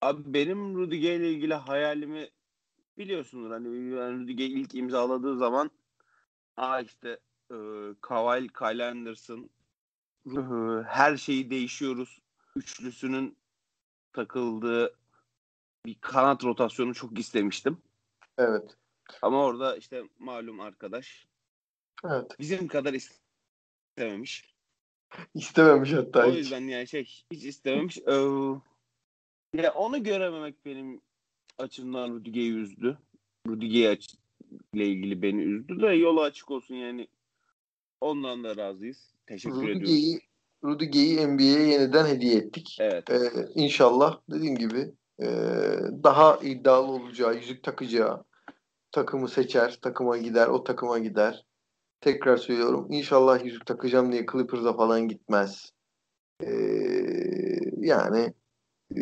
abi benim Rudiger ile ilgili hayalimi biliyorsunuz hani ben Rudiger ilk imzaladığı zaman aa işte e, Kawhi Kyle Anderson e, her şeyi değişiyoruz üçlüsünün takıldığı bir kanat rotasyonu çok istemiştim. Evet. Ama orada işte malum arkadaş Evet. bizim kadar istememiş. İstememiş hatta O hiç. yüzden yani şey hiç istememiş. Ee, ya onu görememek benim açımdan Rudiger'i üzdü. Rudiger ile ilgili beni üzdü de yolu açık olsun yani. Ondan da razıyız. Teşekkür ediyoruz. Rudiger'i Rudiger'i NBA'ye yeniden hediye ettik. Evet. Ee, inşallah dediğim gibi e, daha iddialı olacağı, yüzük takacağı takımı seçer, takıma gider, o takıma gider. Tekrar söylüyorum. İnşallah yüzük takacağım diye Clippers'a falan gitmez. Ee, yani e,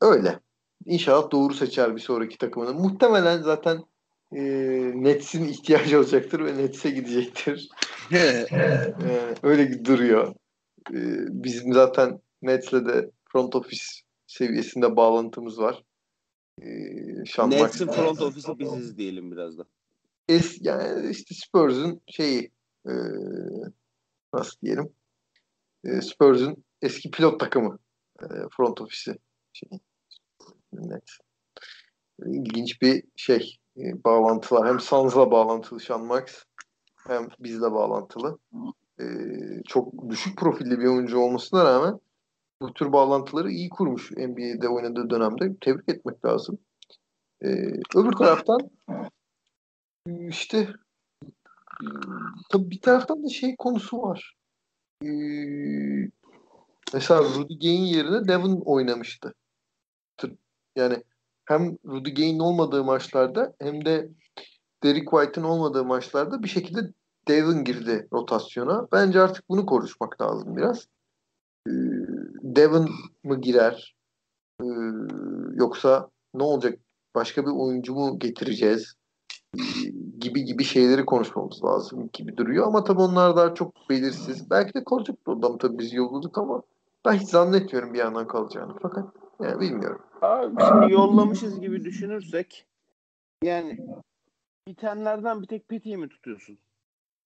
öyle. İnşallah doğru seçer bir sonraki takımını. Muhtemelen zaten e, Nets'in ihtiyacı olacaktır ve Nets'e gidecektir. Ee, öyle duruyor. Ee, bizim zaten Nets'le de front office seviyesinde bağlantımız var. Ee, Sean Nets'in front ofisi biziz diyelim biraz da. Es, yani işte Spurs'un şeyi e, nasıl diyelim e, Spurs'un eski pilot takımı e, front ofisi şey, Nets. İlginç bir şey e, bağlantılar. Hem Suns'la bağlantılı Sean Marks hem bizle bağlantılı. E, çok düşük profilli bir oyuncu olmasına rağmen bu tür bağlantıları iyi kurmuş NBA'de oynadığı dönemde. Tebrik etmek lazım. E, öbür taraftan işte tabii bir taraftan da şey konusu var. E, mesela Rudy Gay'in yerine Devon oynamıştı. Yani hem Rudy Gay'in olmadığı maçlarda hem de Derek White'ın olmadığı maçlarda bir şekilde Devon girdi rotasyona. Bence artık bunu konuşmak lazım biraz. Ee, Devon mı girer? Ee, yoksa ne olacak? Başka bir oyuncu mu getireceğiz? Ee, gibi gibi şeyleri konuşmamız lazım gibi duruyor. Ama tabii onlar daha çok belirsiz. Belki de kalacak adam tabii biz yolladık ama ben hiç zannetmiyorum bir yandan kalacağını. Fakat yani bilmiyorum. Abi şimdi yollamışız gibi düşünürsek yani bitenlerden bir tek Peti'yi mi tutuyorsun?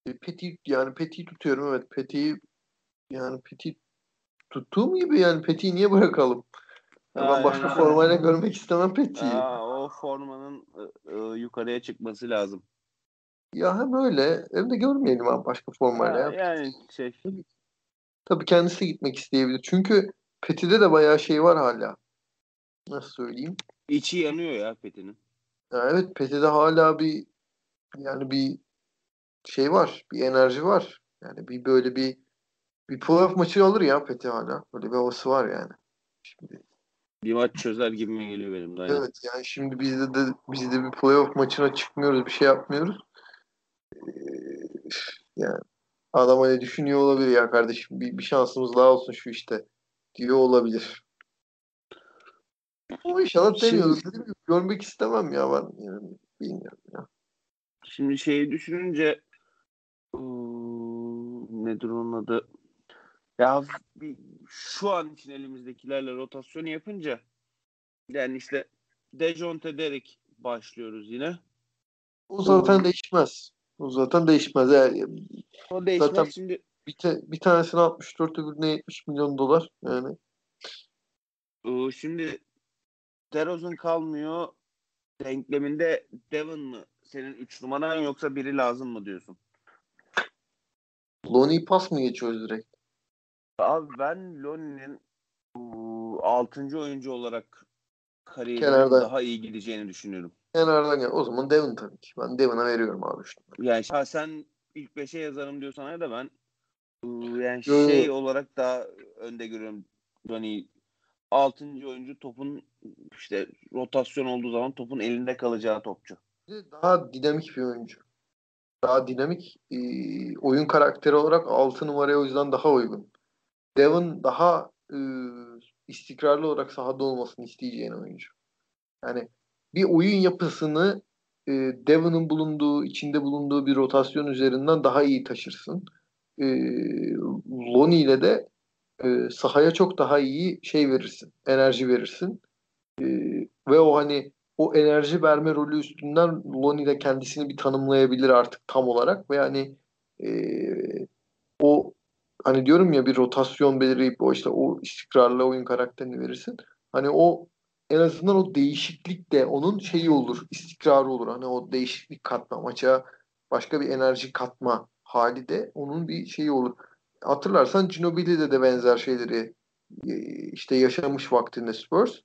E, Petit yani Petit'i tutuyorum evet. Petit'i yani Petit tuttuğum gibi yani Petit'i niye bırakalım? Ya ben Aynen başka öyle. formayla görmek istemem Petit'i. Aa, o formanın ı, ı, yukarıya çıkması lazım. Ya hem öyle hem de görmeyelim abi başka formayla. Ya. yani şey Tabii kendisi gitmek isteyebilir. Çünkü Petit'de de bayağı şey var hala. Nasıl söyleyeyim? içi yanıyor ya Peti'nin. Ya evet Petit'de hala bir yani bir şey var. Bir enerji var. Yani bir böyle bir bir playoff maçı alır ya Petit hala. Böyle bir havası var yani. Şimdi Bir maç çözer gibi mi geliyor benim de aynen. Evet yani şimdi bizde de biz de bir playoff maçına çıkmıyoruz, bir şey yapmıyoruz. Ee, yani adam hani düşünüyor olabilir ya kardeşim bir, bir şansımız daha olsun şu işte diyor olabilir. Ama inşallah Şimdi- demiyoruz. Dediğim gibi görmek istemem ya ben. Yani, bilmiyorum ya. Şimdi şeyi düşününce ıı, nedir onun adı? Ya şu an için elimizdekilerle rotasyonu yapınca yani işte Dejounte Derek başlıyoruz yine. O zaten değişmez. O zaten değişmez. Yani O değişmez Zaten- şimdi bir, te- bir tanesine 64 öbürüne 70 milyon dolar. Yani şimdi DeRozan kalmıyor. Denkleminde Devon mı senin 3 numaran yoksa biri lazım mı diyorsun? Lonnie pas mı geçiyoruz direkt? Abi ben Lonnie'nin 6. oyuncu olarak kariyerinin Kenarda. daha iyi gideceğini düşünüyorum. Kenardan gel. O zaman Devon tabii ki. Ben Devon'a veriyorum abi. Işte. Yani sen ilk beşe yazarım diyorsan da ben yani şey olarak daha önde görüyorum. Hani 6. oyuncu topun işte rotasyon olduğu zaman topun elinde kalacağı topçu. Daha dinamik bir oyuncu. Daha dinamik e, oyun karakteri olarak 6 numaraya o yüzden daha uygun. Devon daha e, istikrarlı olarak sahada olmasını isteyeceğin oyuncu. Yani bir oyun yapısını e, Devon'un bulunduğu, içinde bulunduğu bir rotasyon üzerinden daha iyi taşırsın. E, Lonnie ile de e, sahaya çok daha iyi şey verirsin, enerji verirsin. E, ve o hani o enerji verme rolü üstünden Lonnie de kendisini bir tanımlayabilir artık tam olarak ve hani e, o hani diyorum ya bir rotasyon belirleyip o işte o istikrarlı oyun karakterini verirsin. Hani o en azından o değişiklik de onun şeyi olur, istikrarı olur. Hani o değişiklik katma, maça başka bir enerji katma hali de onun bir şeyi olur. Hatırlarsan Ginobili'de de benzer şeyleri e, işte yaşamış vaktinde Spurs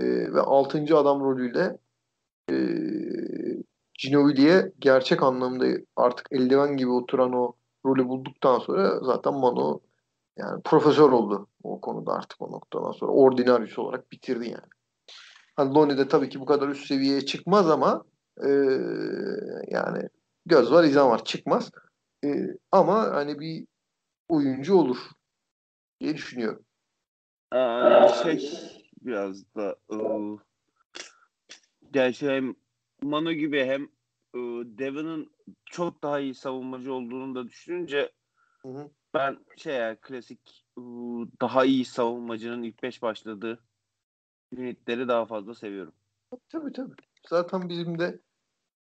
e, ve 6. adam rolüyle e, Ginobili'ye gerçek anlamda artık eldiven gibi oturan o rolü bulduktan sonra zaten Manu yani profesör oldu o konuda artık o noktadan sonra. Ordinarius olarak bitirdi yani. Hani Lonnie de tabii ki bu kadar üst seviyeye çıkmaz ama e, yani göz var izan var çıkmaz. E, ama hani bir oyuncu olur diye düşünüyorum. Aa, şey biraz da ıı, gerçi hem Manu gibi hem Devon'ın çok daha iyi savunmacı olduğunu da düşününce hı hı. ben şey yani klasik ıı, daha iyi savunmacının ilk beş başladığı unitleri daha fazla seviyorum. Tabii tabii. Zaten bizim de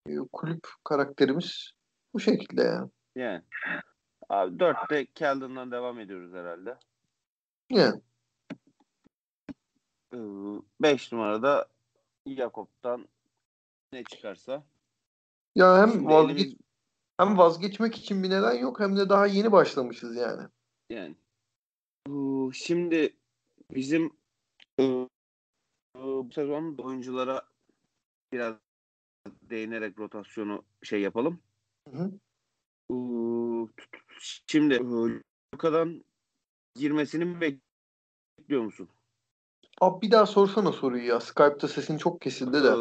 e, kulüp karakterimiz bu şekilde yani. Yani. Abi dörtte Keldon'dan devam ediyoruz herhalde. Yani. Beş numarada Jakob'tan ne çıkarsa. Ya hem vazgeç elimiz... hem vazgeçmek için bir neden yok hem de daha yeni başlamışız yani. Yani. Şimdi bizim ıı, bu sezon oyunculara biraz değinerek rotasyonu şey yapalım. Hı hı. Şimdi Luka'dan girmesini mi bekliyor musun? Abi bir daha sorsana soruyu ya. Skype'ta sesin çok kesildi de.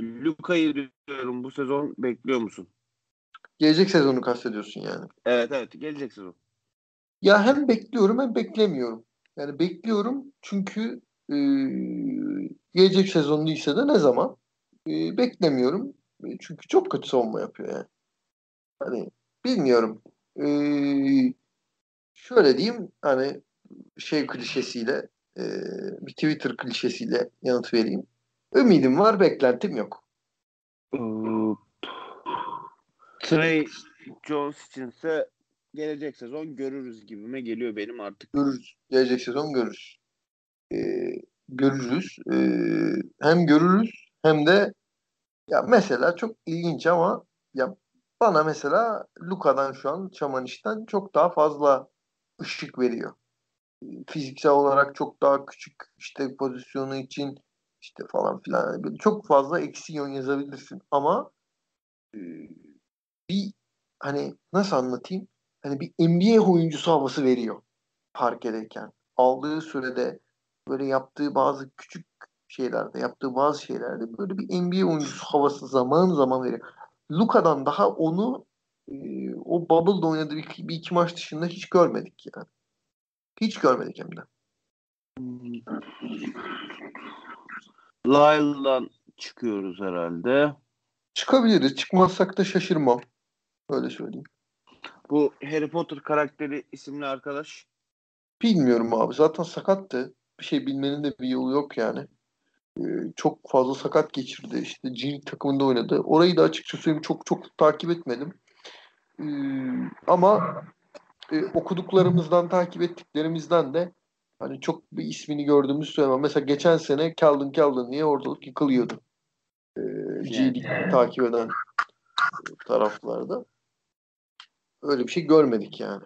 Luka'yı diyorum bu sezon bekliyor musun? Gelecek sezonu kastediyorsun yani. Evet evet gelecek sezon. Ya hem bekliyorum hem beklemiyorum. Yani bekliyorum çünkü e, gelecek sezon ise de ne zaman? E, beklemiyorum. E, çünkü çok kötü savunma yapıyor yani. Hani bilmiyorum. E, şöyle diyeyim hani şey klişesiyle e, bir Twitter klişesiyle yanıt vereyim. Ümidim var, beklentim yok. Trey Jones içinse gelecek sezon görürüz gibime geliyor benim artık. Görürüz. Gelecek sezon görürüz e, görürüz. E, hem görürüz hem de ya mesela çok ilginç ama ya bana mesela Luka'dan şu an Çamaniş'ten çok daha fazla ışık veriyor. Fiziksel olarak çok daha küçük işte pozisyonu için işte falan filan çok fazla eksi yön yazabilirsin ama e, bir hani nasıl anlatayım? Hani bir NBA oyuncusu havası veriyor park ederken. Aldığı sürede böyle yaptığı bazı küçük şeylerde, yaptığı bazı şeylerde böyle bir NBA oyuncusu havası zaman zaman veriyor. Luka'dan daha onu e, o Bubble'da oynadığı bir, bir iki maç dışında hiç görmedik yani. Hiç görmedik hem de. Lyle'dan çıkıyoruz herhalde. Çıkabiliriz. Çıkmazsak da şaşırmam. Öyle söyleyeyim. Bu Harry Potter karakteri isimli arkadaş. Bilmiyorum abi. Zaten sakattı bir şey bilmenin de bir yolu yok yani. Ee, çok fazla sakat geçirdi. İşte G takımında oynadı. Orayı da açıkçası çok çok takip etmedim. Ee, ama e, okuduklarımızdan, takip ettiklerimizden de hani çok bir ismini gördüğümüz söylemem. Mesela geçen sene Calvin Calvin diye ortalık yıkılıyordu. Ee, G takip eden taraflarda. Öyle bir şey görmedik yani.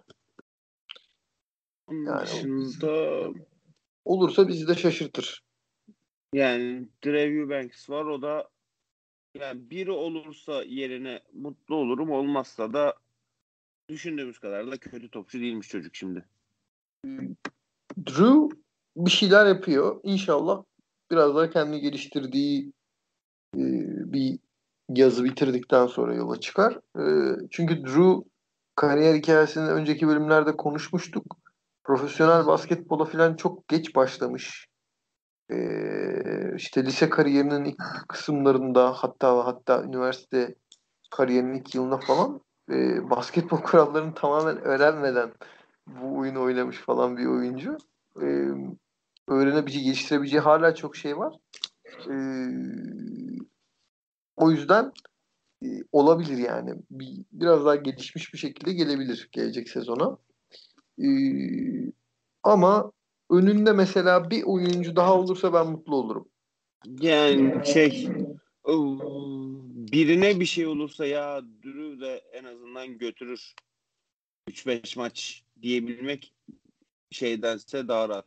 Yani dışında olursa bizi de şaşırtır. Yani Drew Eubanks var o da yani biri olursa yerine mutlu olurum olmazsa da düşündüğümüz kadar da kötü topçu değilmiş çocuk şimdi. Drew bir şeyler yapıyor. İnşallah biraz daha kendini geliştirdiği e, bir yazı bitirdikten sonra yola çıkar. E, çünkü Drew kariyer hikayesini önceki bölümlerde konuşmuştuk. Profesyonel basketbola falan çok geç başlamış. E, işte lise kariyerinin ilk kısımlarında hatta hatta üniversite kariyerinin ilk yılında falan e, basketbol kurallarını tamamen öğrenmeden bu oyunu oynamış falan bir oyuncu. E, öğrenebileceği, geliştirebileceği hala çok şey var. E, o yüzden e, olabilir yani. Bir, biraz daha gelişmiş bir şekilde gelebilir gelecek sezona. E, ama önünde mesela bir oyuncu daha olursa ben mutlu olurum. Yani şey birine bir şey olursa ya Dürü de en azından götürür 3-5 maç diyebilmek şeydense daha rahat.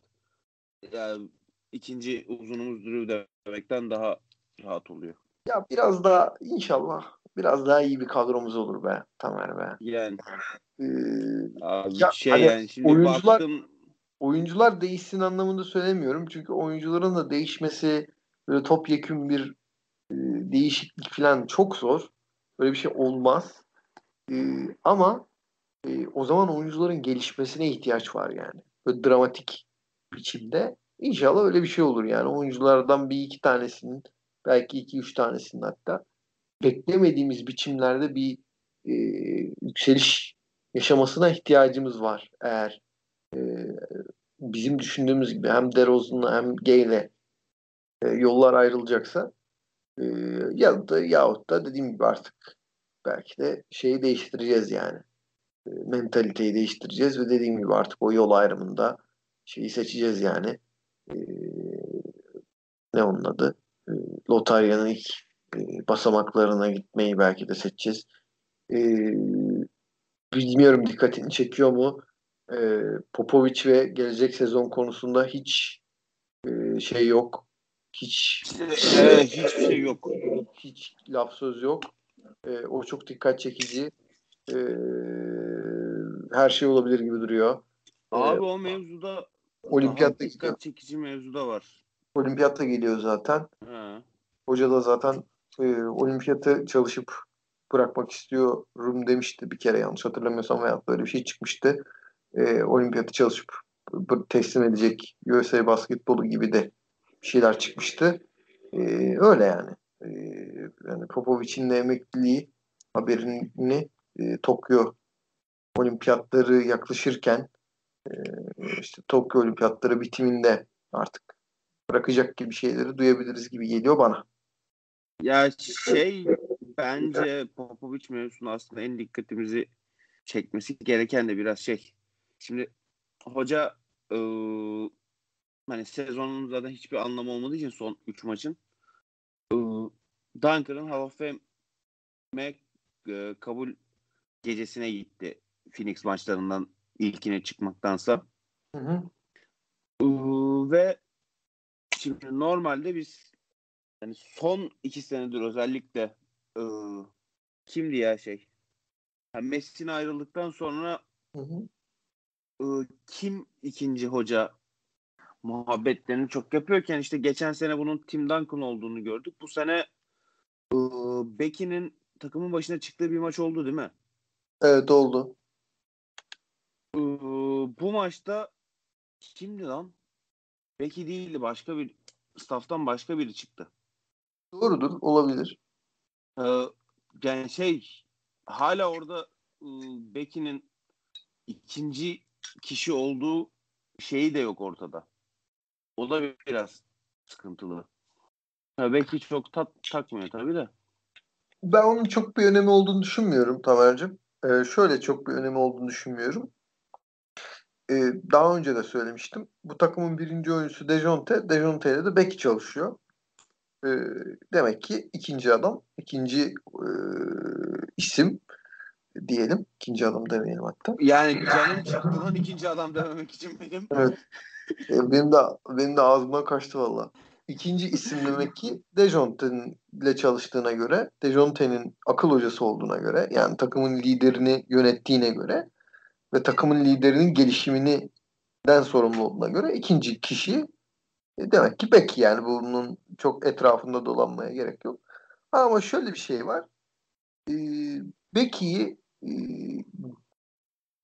Yani ikinci uzunumuz Dürü demekten daha rahat oluyor. Ya biraz daha inşallah biraz daha iyi bir kadromuz olur be Tamer be. Yani ee, abi ya, şey hani yani şimdi oyuncular baktım... oyuncular değişsin anlamında söylemiyorum. Çünkü oyuncuların da değişmesi böyle topyekün bir e, değişiklik falan çok zor. Böyle bir şey olmaz. E, ama e, o zaman oyuncuların gelişmesine ihtiyaç var yani. Böyle dramatik biçimde. İnşallah öyle bir şey olur yani. Oyunculardan bir iki tanesinin belki iki üç tanesinin hatta beklemediğimiz biçimlerde bir e, yükseliş yaşamasına ihtiyacımız var. Eğer e, bizim düşündüğümüz gibi hem DeRozan'la hem Gay'le e, yollar ayrılacaksa e, ya da yahut da dediğim gibi artık belki de şeyi değiştireceğiz yani. E, mentaliteyi değiştireceğiz ve dediğim gibi artık o yol ayrımında şeyi seçeceğiz yani. E, ne onun adı? E, lotaryanın ilk e, basamaklarına gitmeyi belki de seçeceğiz. E, bilmiyorum dikkatini çekiyor mu? E, Popovic ve gelecek sezon konusunda hiç e, şey yok. Hiç evet, hiçbir şey yok. Hiç laf söz yok. E, o çok dikkat çekici. E, her şey olabilir gibi duruyor. Abi e, o mevzuda Olimpiyatta dikkat çekici mevzu da var. Olimpiyatta geliyor zaten. He. Hoca da zaten e, olimpiyatı çalışıp bırakmak istiyorum demişti bir kere yanlış hatırlamıyorsam veya böyle bir şey çıkmıştı. E, olimpiyatı çalışıp teslim edecek USA basketbolu gibi de bir şeyler çıkmıştı. E, öyle yani. E, yani Popovic'in de emekliliği haberini e, Tokyo olimpiyatları yaklaşırken e, işte Tokyo olimpiyatları bitiminde artık bırakacak gibi şeyleri duyabiliriz gibi geliyor bana. Ya şey bence Popovic mevzusunda aslında en dikkatimizi çekmesi gereken de biraz şey. Şimdi hoca ıı, hani sezonun zaten hiçbir anlamı olmadığı için son 3 maçın ıı, Duncan'ın Hall of Fame'e ıı, kabul gecesine gitti. Phoenix maçlarından ilkine çıkmaktansa. Hı hı. Iı, ve şimdi normalde biz yani son iki senedir özellikle ıı, kimdi ya şey? Yani Messi'nin ayrıldıktan sonra hı hı. Iı, kim ikinci hoca muhabbetlerini çok yapıyorken işte geçen sene bunun Tim Duncan olduğunu gördük. Bu sene ıı, Becky'nin takımın başına çıktığı bir maç oldu değil mi? Evet oldu. Iı, bu maçta kimdi lan? Becky değildi başka bir staff'tan başka biri çıktı. Doğrudur olabilir. Ee, yani şey hala orada ıı, Becky'nin ikinci kişi olduğu şeyi de yok ortada. O da biraz sıkıntılı. Ha, belki çok tat takmıyor tabii de. Ben onun çok bir önemi olduğunu düşünmüyorum Tamer'cim. Ee, şöyle çok bir önemi olduğunu düşünmüyorum. Ee, daha önce de söylemiştim. Bu takımın birinci oyuncusu Dejonte. Dejonte ile de Becky çalışıyor. Ee, demek ki ikinci adam, ikinci e, isim diyelim. İkinci adam demeyelim hatta. Yani canım çıktı lan ikinci adam dememek için benim. Evet. E, benim de benim de ağzımdan kaçtı valla. ikinci isim demek ki Dejonte'yle çalıştığına göre, Dejonte'nin akıl hocası olduğuna göre, yani takımın liderini yönettiğine göre ve takımın liderinin gelişiminden sorumlu olduğuna göre ikinci kişi e, demek ki Becky yani bunun çok etrafında dolanmaya gerek yok. Ama şöyle bir şey var. E, Becky'yi e,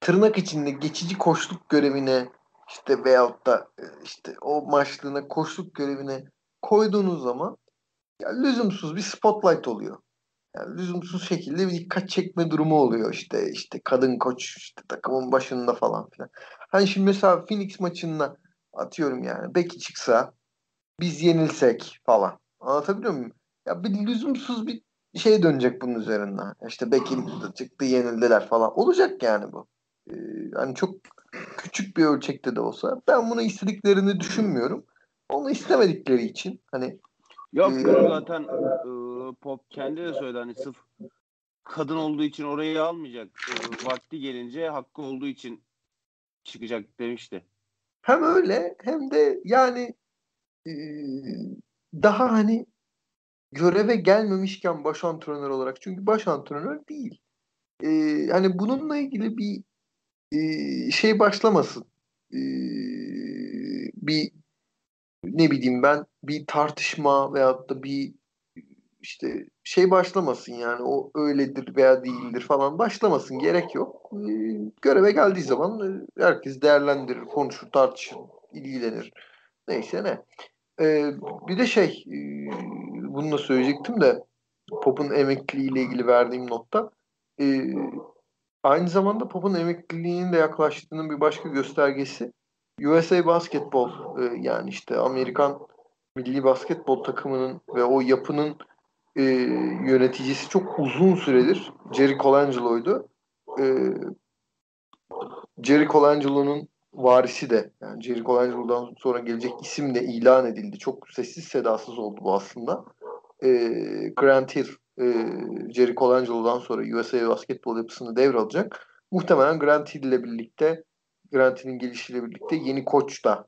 tırnak içinde geçici koşluk görevine işte veyahut da e, işte o maçlığına koşluk görevine koyduğunuz zaman ya lüzumsuz bir spotlight oluyor. Yani lüzumsuz şekilde bir dikkat çekme durumu oluyor işte işte kadın koç işte takımın başında falan filan. Hani şimdi mesela Phoenix maçında atıyorum yani Becky çıksa biz yenilsek falan. Anlatabiliyor muyum? Ya bir lüzumsuz bir şey dönecek bunun üzerinden. İşte Becky çıktı yenildiler falan. Olacak yani bu. Ee, hani çok küçük bir ölçekte de olsa ben bunu istediklerini düşünmüyorum. Onu istemedikleri için hani Yok e, zaten e, Pop kendi de söyledi hani sırf kadın olduğu için orayı almayacak. E, vakti gelince hakkı olduğu için çıkacak demişti. Hem öyle hem de yani e, daha hani göreve gelmemişken baş antrenör olarak çünkü baş antrenör değil. E, hani bununla ilgili bir e, şey başlamasın. Bir ne bileyim ben bir tartışma veyahut da bir işte şey başlamasın yani o öyledir veya değildir falan başlamasın gerek yok. E, göreve geldiği zaman e, herkes değerlendirir, konuşur, tartışır, ilgilenir. Neyse ne. E, bir de şey e, bunu da söyleyecektim de Pop'un emekliliğiyle ilgili verdiğim notta e, aynı zamanda Pop'un emekliliğinin de yaklaştığının bir başka göstergesi USA Basketball e, yani işte Amerikan milli basketbol takımının ve o yapının e, yöneticisi çok uzun süredir Jerry Colangelo'ydu. E, Jerry Colangelo'nun varisi de yani Jerry Colangelo'dan sonra gelecek isim de ilan edildi. Çok sessiz sedasız oldu bu aslında. E, Grant Hill e, Jerry Colangelo'dan sonra USA basketbol yapısını devralacak. Muhtemelen Grant Hill ile birlikte Grant'in gelişiyle birlikte yeni koç da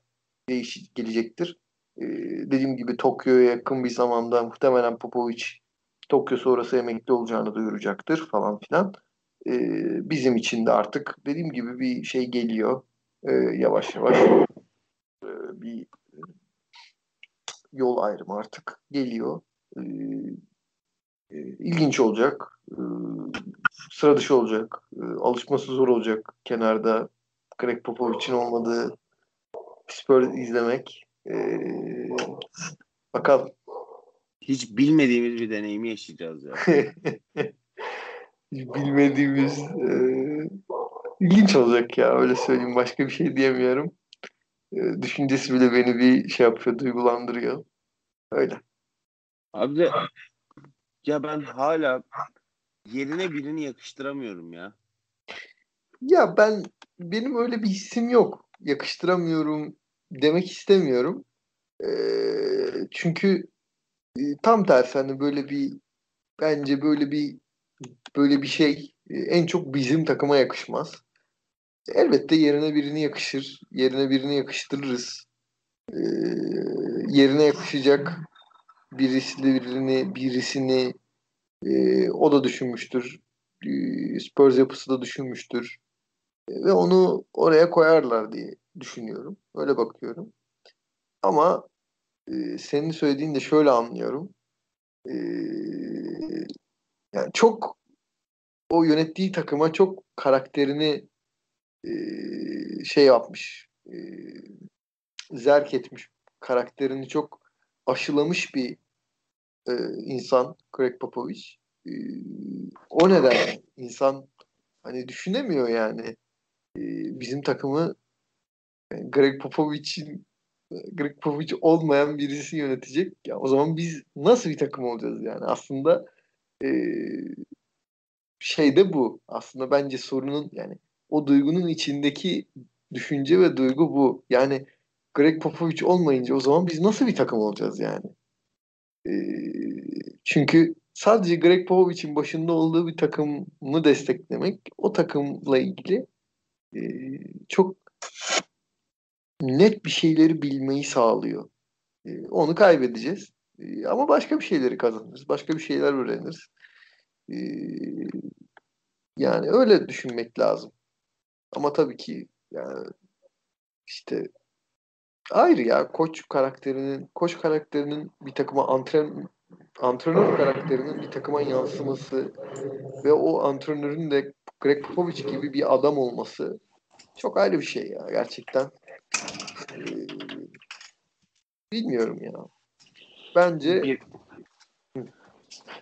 değiş gelecektir. Ee, dediğim gibi Tokyo'ya yakın bir zamanda muhtemelen Popovic Tokyo sonrası emekli olacağını duyuracaktır falan filan. Ee, bizim için de artık dediğim gibi bir şey geliyor. Ee, yavaş yavaş ee, bir yol ayrımı artık geliyor. Ee, e, ilginç olacak. Ee, sıra dışı olacak. Ee, alışması zor olacak kenarda Greg Popovich'in olmadığı Spurs izlemek. Ee, bakalım. Hiç bilmediğimiz bir deneyimi yaşayacağız ya. Hiç bilmediğimiz e, ilginç olacak ya öyle söyleyeyim. Başka bir şey diyemiyorum. E, düşüncesi bile beni bir şey yapıyor, duygulandırıyor. Öyle. Abi de ya ben hala yerine birini yakıştıramıyorum ya. Ya ben benim öyle bir hissim yok. Yakıştıramıyorum demek istemiyorum. E, çünkü e, tam tersi hani böyle bir bence böyle bir böyle bir şey e, en çok bizim takıma yakışmaz. Elbette yerine birini yakışır. Yerine birini yakıştırırız. E, yerine yakışacak birisi birini birisini e, o da düşünmüştür. E, Spurs yapısı da düşünmüştür ve onu oraya koyarlar diye düşünüyorum. Öyle bakıyorum. Ama e, senin söylediğin de şöyle anlıyorum. E, yani çok o yönettiği takıma çok karakterini e, şey yapmış. E, zerk etmiş. Karakterini çok aşılamış bir e, insan Greg Popovich. E, o neden insan hani düşünemiyor yani bizim takımı Greg Popovich'in Greg Popovich olmayan birisi yönetecek. Ya o zaman biz nasıl bir takım olacağız yani? Aslında e, şey de bu. Aslında bence sorunun yani o duygunun içindeki düşünce ve duygu bu. Yani Greg Popovich olmayınca o zaman biz nasıl bir takım olacağız yani? E, çünkü sadece Greg Popovich'in başında olduğu bir takımı desteklemek o takımla ilgili çok net bir şeyleri bilmeyi sağlıyor. E, onu kaybedeceğiz. E, ama başka bir şeyleri kazanırız. Başka bir şeyler öğreniriz. E, yani öyle düşünmek lazım. Ama tabii ki yani işte ayrı ya koç karakterinin koç karakterinin bir takıma antren antrenör karakterinin bir takıma yansıması ve o antrenörün de Greg Popovich gibi bir adam olması çok ayrı bir şey ya gerçekten. Ee, bilmiyorum ya. Bence bir,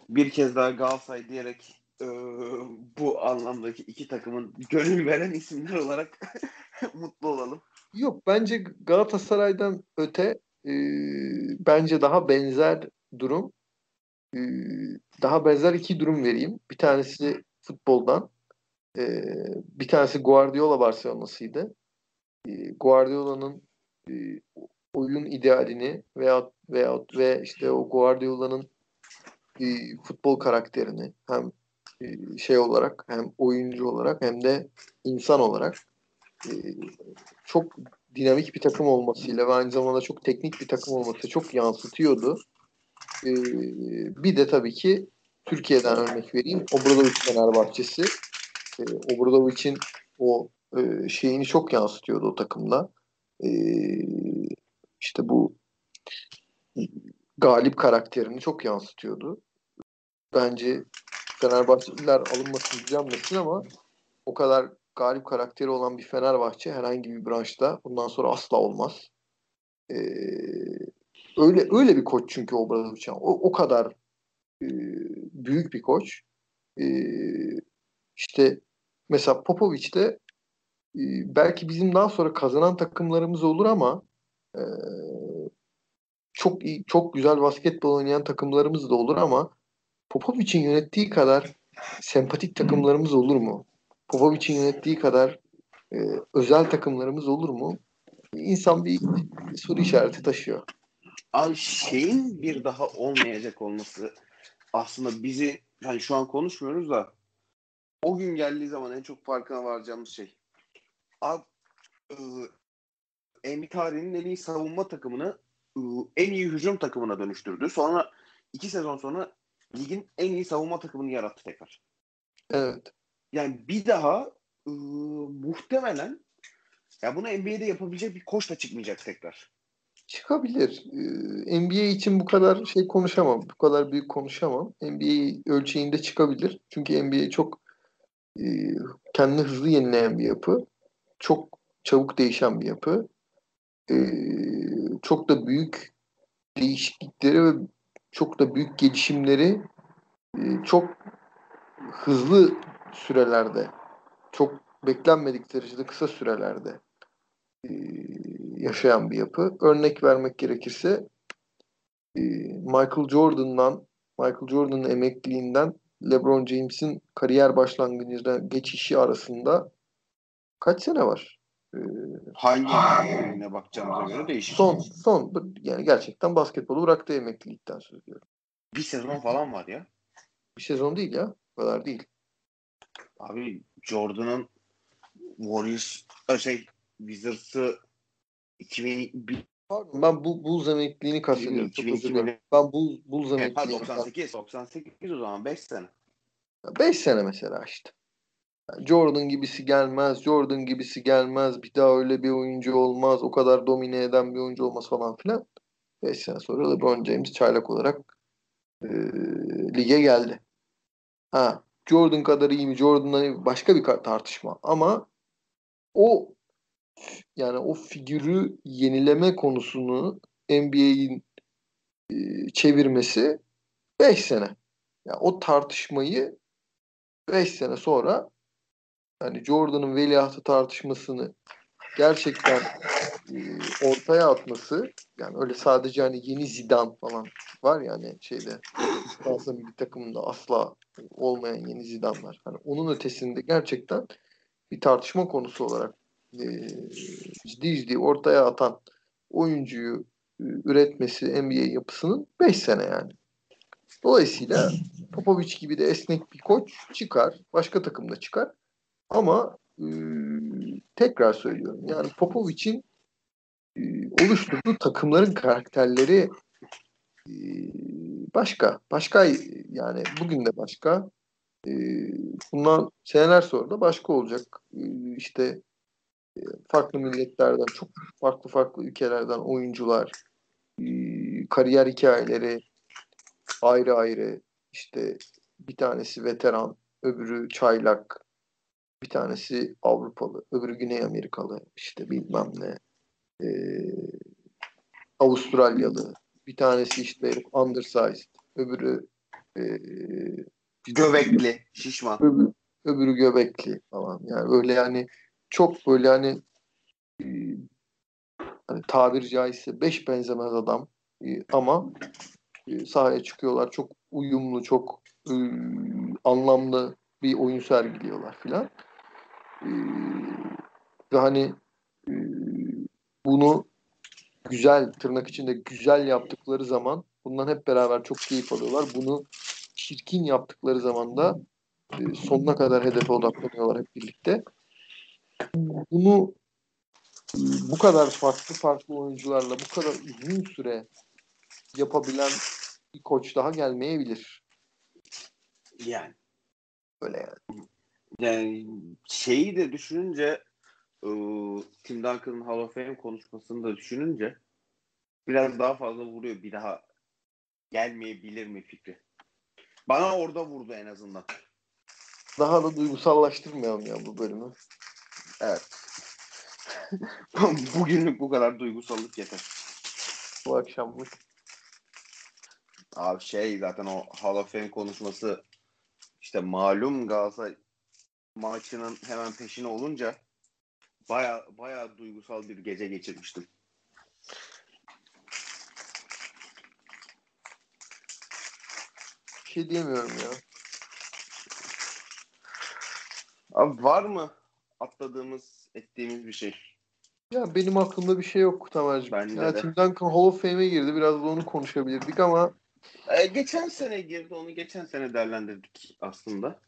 bir kez daha Galatasaray diyerek e, bu anlamdaki iki takımın gönül veren isimler olarak mutlu olalım. Yok bence Galatasaray'dan öte e, bence daha benzer durum e, daha benzer iki durum vereyim. Bir tanesi futboldan e, bir tanesi Guardiola Barcelona'sıydı. E, Guardiola'nın e, oyun idealini veya veya ve işte o Guardiola'nın e, futbol karakterini hem şey olarak hem oyuncu olarak hem de insan olarak çok dinamik bir takım olmasıyla ve aynı zamanda çok teknik bir takım olması çok yansıtıyordu. Bir de tabii ki Türkiye'den örnek vereyim. Obradoviç Fenerbahçesi. Obradovic'in o e, şeyini çok yansıtıyordu o takımda. E, işte bu galip karakterini çok yansıtıyordu. Bence Fenerbahçeliler alınmasın gücenmesin ama o kadar galip karakteri olan bir Fenerbahçe herhangi bir branşta bundan sonra asla olmaz. Ee, öyle öyle bir koç çünkü Obradoviç. O, o kadar e, büyük bir koç. E, işte mesela Popovic de e, belki bizim daha sonra kazanan takımlarımız olur ama e, çok iyi, çok güzel basketbol oynayan takımlarımız da olur ama Popovic'in yönettiği kadar sempatik takımlarımız olur mu? Popovic'in yönettiği kadar e, özel takımlarımız olur mu? İnsan bir, bir soru işareti taşıyor. Abi şeyin bir daha olmayacak olması aslında bizi yani şu an konuşmuyoruz da o gün geldiği zaman en çok farkına varacağımız şey. Abi e, NBA tarihinin en iyi savunma takımını e, en iyi hücum takımına dönüştürdü. Sonra iki sezon sonra ligin en iyi savunma takımını yarattı tekrar. Evet. Yani bir daha e, muhtemelen ya bunu NBA'de yapabilecek bir koç da çıkmayacak tekrar. Çıkabilir. Ee, NBA için bu kadar şey konuşamam. Bu kadar büyük konuşamam. NBA ölçeğinde çıkabilir. Çünkü NBA çok e, kendini hızlı yenileyen bir yapı. Çok çabuk değişen bir yapı. E, çok da büyük değişiklikleri ve çok da büyük gelişimleri e, çok hızlı sürelerde çok beklenmedik derecede kısa sürelerde e, yaşayan bir yapı. Örnek vermek gerekirse e, Michael Jordan'dan Michael Jordan'ın emekliliğinden LeBron James'in kariyer başlangıcına geçişi arasında kaç sene var? Ee, Hangi emekliliğine bakacağımıza göre değişir. Son, son yani gerçekten basketbolu bıraktı emeklilikten söylüyorum. Bir sezon falan var ya. Bir sezon değil ya. O kadar değil. Abi Jordan'ın Warriors şey Wizards'ı 2001 Pardon ben bu Bulls emekliliğini kastediyorum. Çok özür dilerim. Ben Bulls, Bulls emekliliğini 98, 98 o zaman 5 sene. 5 sene mesela işte. Jordan gibisi gelmez, Jordan gibisi gelmez, bir daha öyle bir oyuncu olmaz, o kadar domine eden bir oyuncu olmaz falan filan. 5 sene sonra LeBron James çaylak olarak e, lige geldi. Ha, Jordan kadar iyi mi? Jordan'dan başka bir tartışma. Ama o yani o figürü yenileme konusunu NBA'in e, çevirmesi 5 sene. Yani o tartışmayı 5 sene sonra yani Jordan'ın veliahtı tartışmasını gerçekten e, ortaya atması yani öyle sadece hani yeni Zidane falan var ya hani şeyde Fransa milli takımında asla olmayan yeni Zidane var. Hani onun ötesinde gerçekten bir tartışma konusu olarak e, ciddi ciddi ortaya atan oyuncuyu e, üretmesi NBA yapısının 5 sene yani. Dolayısıyla Popovic gibi de esnek bir koç çıkar. Başka takımda çıkar. Ama e, tekrar söylüyorum. Yani Popovic'in e, oluşturduğu takımların karakterleri e, başka. Başka yani bugün de başka. E, bundan seneler sonra da başka olacak. E, işte e, farklı milletlerden, çok farklı farklı ülkelerden oyuncular, e, kariyer hikayeleri ayrı ayrı. İşte bir tanesi veteran, öbürü çaylak, bir tanesi Avrupalı, öbürü Güney Amerikalı, işte bilmem ne. E, Avustralyalı, bir tanesi işte undersized, öbürü e, göbekli, şişman. Öbürü, öbürü göbekli falan. Yani böyle yani çok böyle hani e, hani tabiri caizse beş benzemez adam e, ama e, sahaya çıkıyorlar. Çok uyumlu, çok e, anlamlı bir oyun sergiliyorlar filan. Ve hani e, bunu güzel, tırnak içinde güzel yaptıkları zaman bundan hep beraber çok keyif alıyorlar. Bunu çirkin yaptıkları zaman da e, sonuna kadar hedefe odaklanıyorlar hep birlikte. Bunu e, bu kadar farklı farklı oyuncularla bu kadar uzun süre yapabilen bir koç daha gelmeyebilir. Yani. Öyle yani. Yani şeyi de düşününce Tim Duncan'ın Hall of Fame konuşmasını da düşününce biraz daha fazla vuruyor. Bir daha gelmeyebilir mi fikri? Bana orada vurdu en azından. Daha da duygusallaştırmayalım ya bu bölümü. Evet. Bugünlük bu kadar duygusallık yeter. Bu akşamlık. Abi şey zaten o Hall of Fame konuşması işte malum Galatasaray maçının hemen peşine olunca baya baya duygusal bir gece geçirmiştim. Bir şey diyemiyorum ya. Abi var mı atladığımız, ettiğimiz bir şey? Ya benim aklımda bir şey yok Tamer'cim. Bende ya de. Tim Duncan Hall of Fame'e girdi. Biraz da onu konuşabilirdik ama Ee, geçen sene girdi. Onu geçen sene değerlendirdik aslında.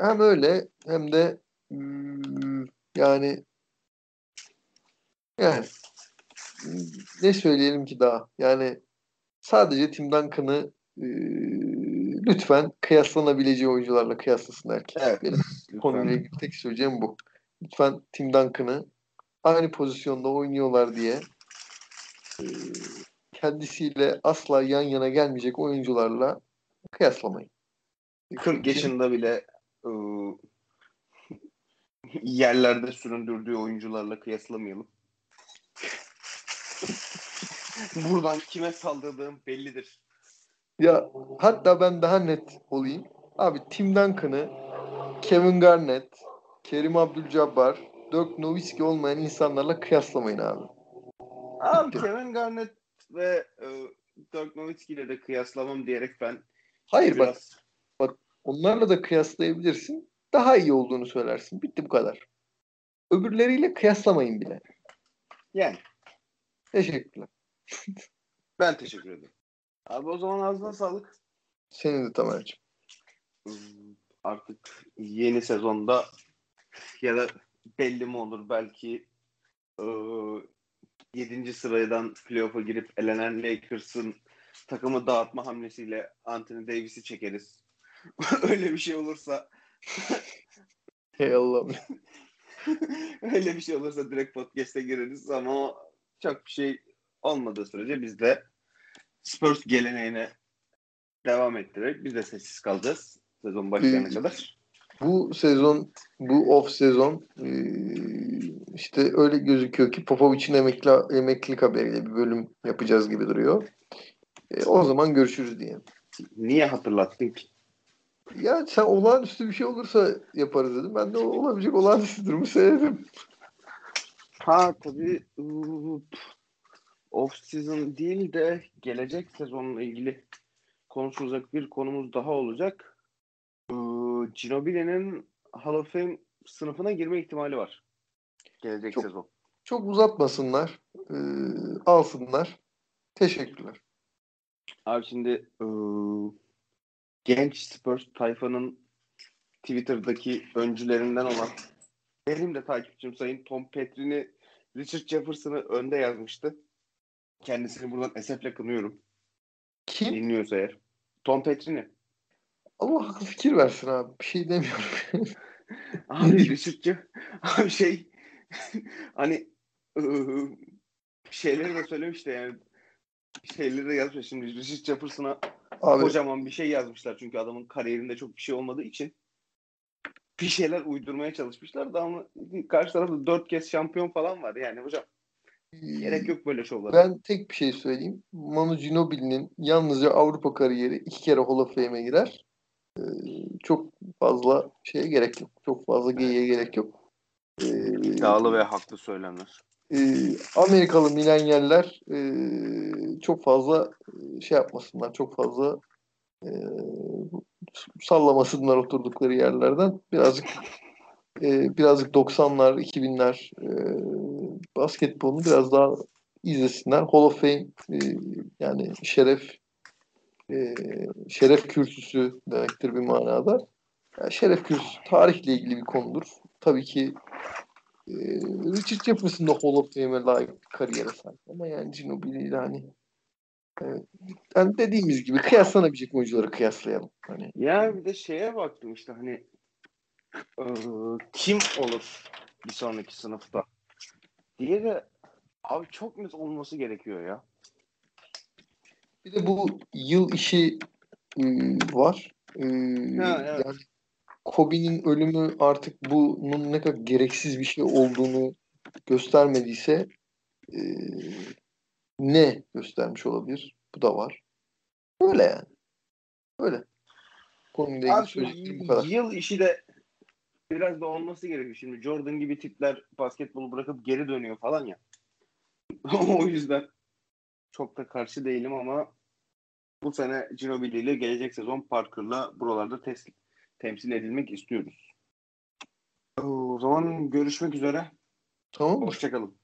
Hem öyle hem de hmm, yani yani ne söyleyelim ki daha? Yani sadece Tim Duncan'ı e, lütfen kıyaslanabileceği oyuncularla kıyaslasın herkes. Evet. Benim konuyla ilgili tek söyleyeceğim bu. Lütfen Tim Duncan'ı aynı pozisyonda oynuyorlar diye e, kendisiyle asla yan yana gelmeyecek oyuncularla kıyaslamayın. 40 yaşında bile ıı, yerlerde süründürdüğü oyuncularla kıyaslamayalım. Buradan kime saldırdığım bellidir. Ya hatta ben daha net olayım. Abi Tim Duncan'ı Kevin Garnett, Kerim Abdul-Jabbar, Dirk Nowitzki olmayan insanlarla kıyaslamayın abi. Abi Bitti. Kevin Garnett ve e, Dirk Nowitzki ile de kıyaslamam diyerek ben Hayır bak biraz onlarla da kıyaslayabilirsin. Daha iyi olduğunu söylersin. Bitti bu kadar. Öbürleriyle kıyaslamayın bile. yani Teşekkürler. ben teşekkür ederim. Abi o zaman ağzına sağlık. Senin de Tamer'cim. Hmm, Artık yeni sezonda ya da belli mi olur belki e, 7. sıradan playoff'a girip elenen Lakers'ın takımı dağıtma hamlesiyle Anthony Davis'i çekeriz. Öyle bir şey olursa Hey Allah'ım. öyle bir şey olursa direkt podcast'e gireriz ama çok bir şey olmadığı sürece biz de Spurs geleneğine devam ettirerek biz de sessiz kalacağız sezon başlayana Ee, kadar. Bu sezon, bu off sezon eee, işte öyle gözüküyor ki Popovic'in emekli, emeklilik haberiyle bir bölüm yapacağız gibi duruyor. E, o zaman görüşürüz diye. Niye hatırlattın ki? Ya sen olağanüstü bir şey olursa yaparız dedim. Ben de olabilecek olağanüstü durumu söyledim. Ha tabii ıı, off season değil de gelecek sezonla ilgili konuşulacak bir konumuz daha olacak. Ginobili'nin Hall of Fame sınıfına girme ihtimali var. Gelecek Çok- sezon. Çok uzatmasınlar. eee, alsınlar. Teşekkürler. Abi şimdi ıı, genç Spurs tayfanın Twitter'daki öncülerinden olan benim de takipçim sayın Tom Petri'ni Richard Jefferson'ı önde yazmıştı. Kendisini buradan esefle kınıyorum. Kim? Dinliyorsa eğer. Tom Petrini. Allah haklı fikir versin abi. Bir şey demiyorum. Abi Richard abi şey hani şeyleri de söylemiş de yani şeyleri de yazmış. Şimdi Richard Jefferson'a Abi kocaman bir şey yazmışlar. Çünkü adamın kariyerinde çok bir şey olmadığı için bir şeyler uydurmaya çalışmışlar da ama karşı tarafta dört kez şampiyon falan var. Yani hocam gerek yok böyle şovlara. ben tek bir şey söyleyeyim. Manu Ginobili'nin yalnızca Avrupa kariyeri iki kere Hall of Fame'e girer. Ee, çok fazla şeye gerek yok. Çok fazla geyiğe gerek yok. Ee, İddialı ve haklı söylemler. E, Amerikalı milenyaller e, çok fazla e, şey yapmasınlar. Çok fazla e, sallamasınlar oturdukları yerlerden. Birazcık e, birazcık 90'lar, 2000'ler e, basketbolunu biraz daha izlesinler. Hall of Fame e, yani şeref e, şeref kürsüsü demektir bir manada. Yani şeref kürsüsü tarihle ilgili bir konudur. Tabii ki e, Richard Jefferson da Hall of Fame'e layık bir kariyere sahip. Ama yani Ginobili ile hani yani dediğimiz gibi kıyaslanabilecek oyuncuları kıyaslayalım. Hani Ya bir de şeye baktım işte hani ıı, kim olur bir sonraki sınıfta diye de abi çok net olması gerekiyor ya. Bir de bu yıl işi e, var. E, Ha, evet. Yani Kobe'nin ölümü artık bunun ne kadar gereksiz bir şey olduğunu göstermediyse e, ne göstermiş olabilir? Bu da var. Öyle yani. Öyle. Konuyla ilgili söyleyeceklerim bu kadar. yıl işi de biraz da olması gerekiyor. Şimdi Jordan gibi tipler basketbolu bırakıp geri dönüyor falan ya. o yüzden çok da karşı değilim ama bu sene Ginobili ile gelecek sezon Parker'la buralarda tes- temsil edilmek istiyoruz. O zaman görüşmek üzere. Tamam? Hoşçakalın.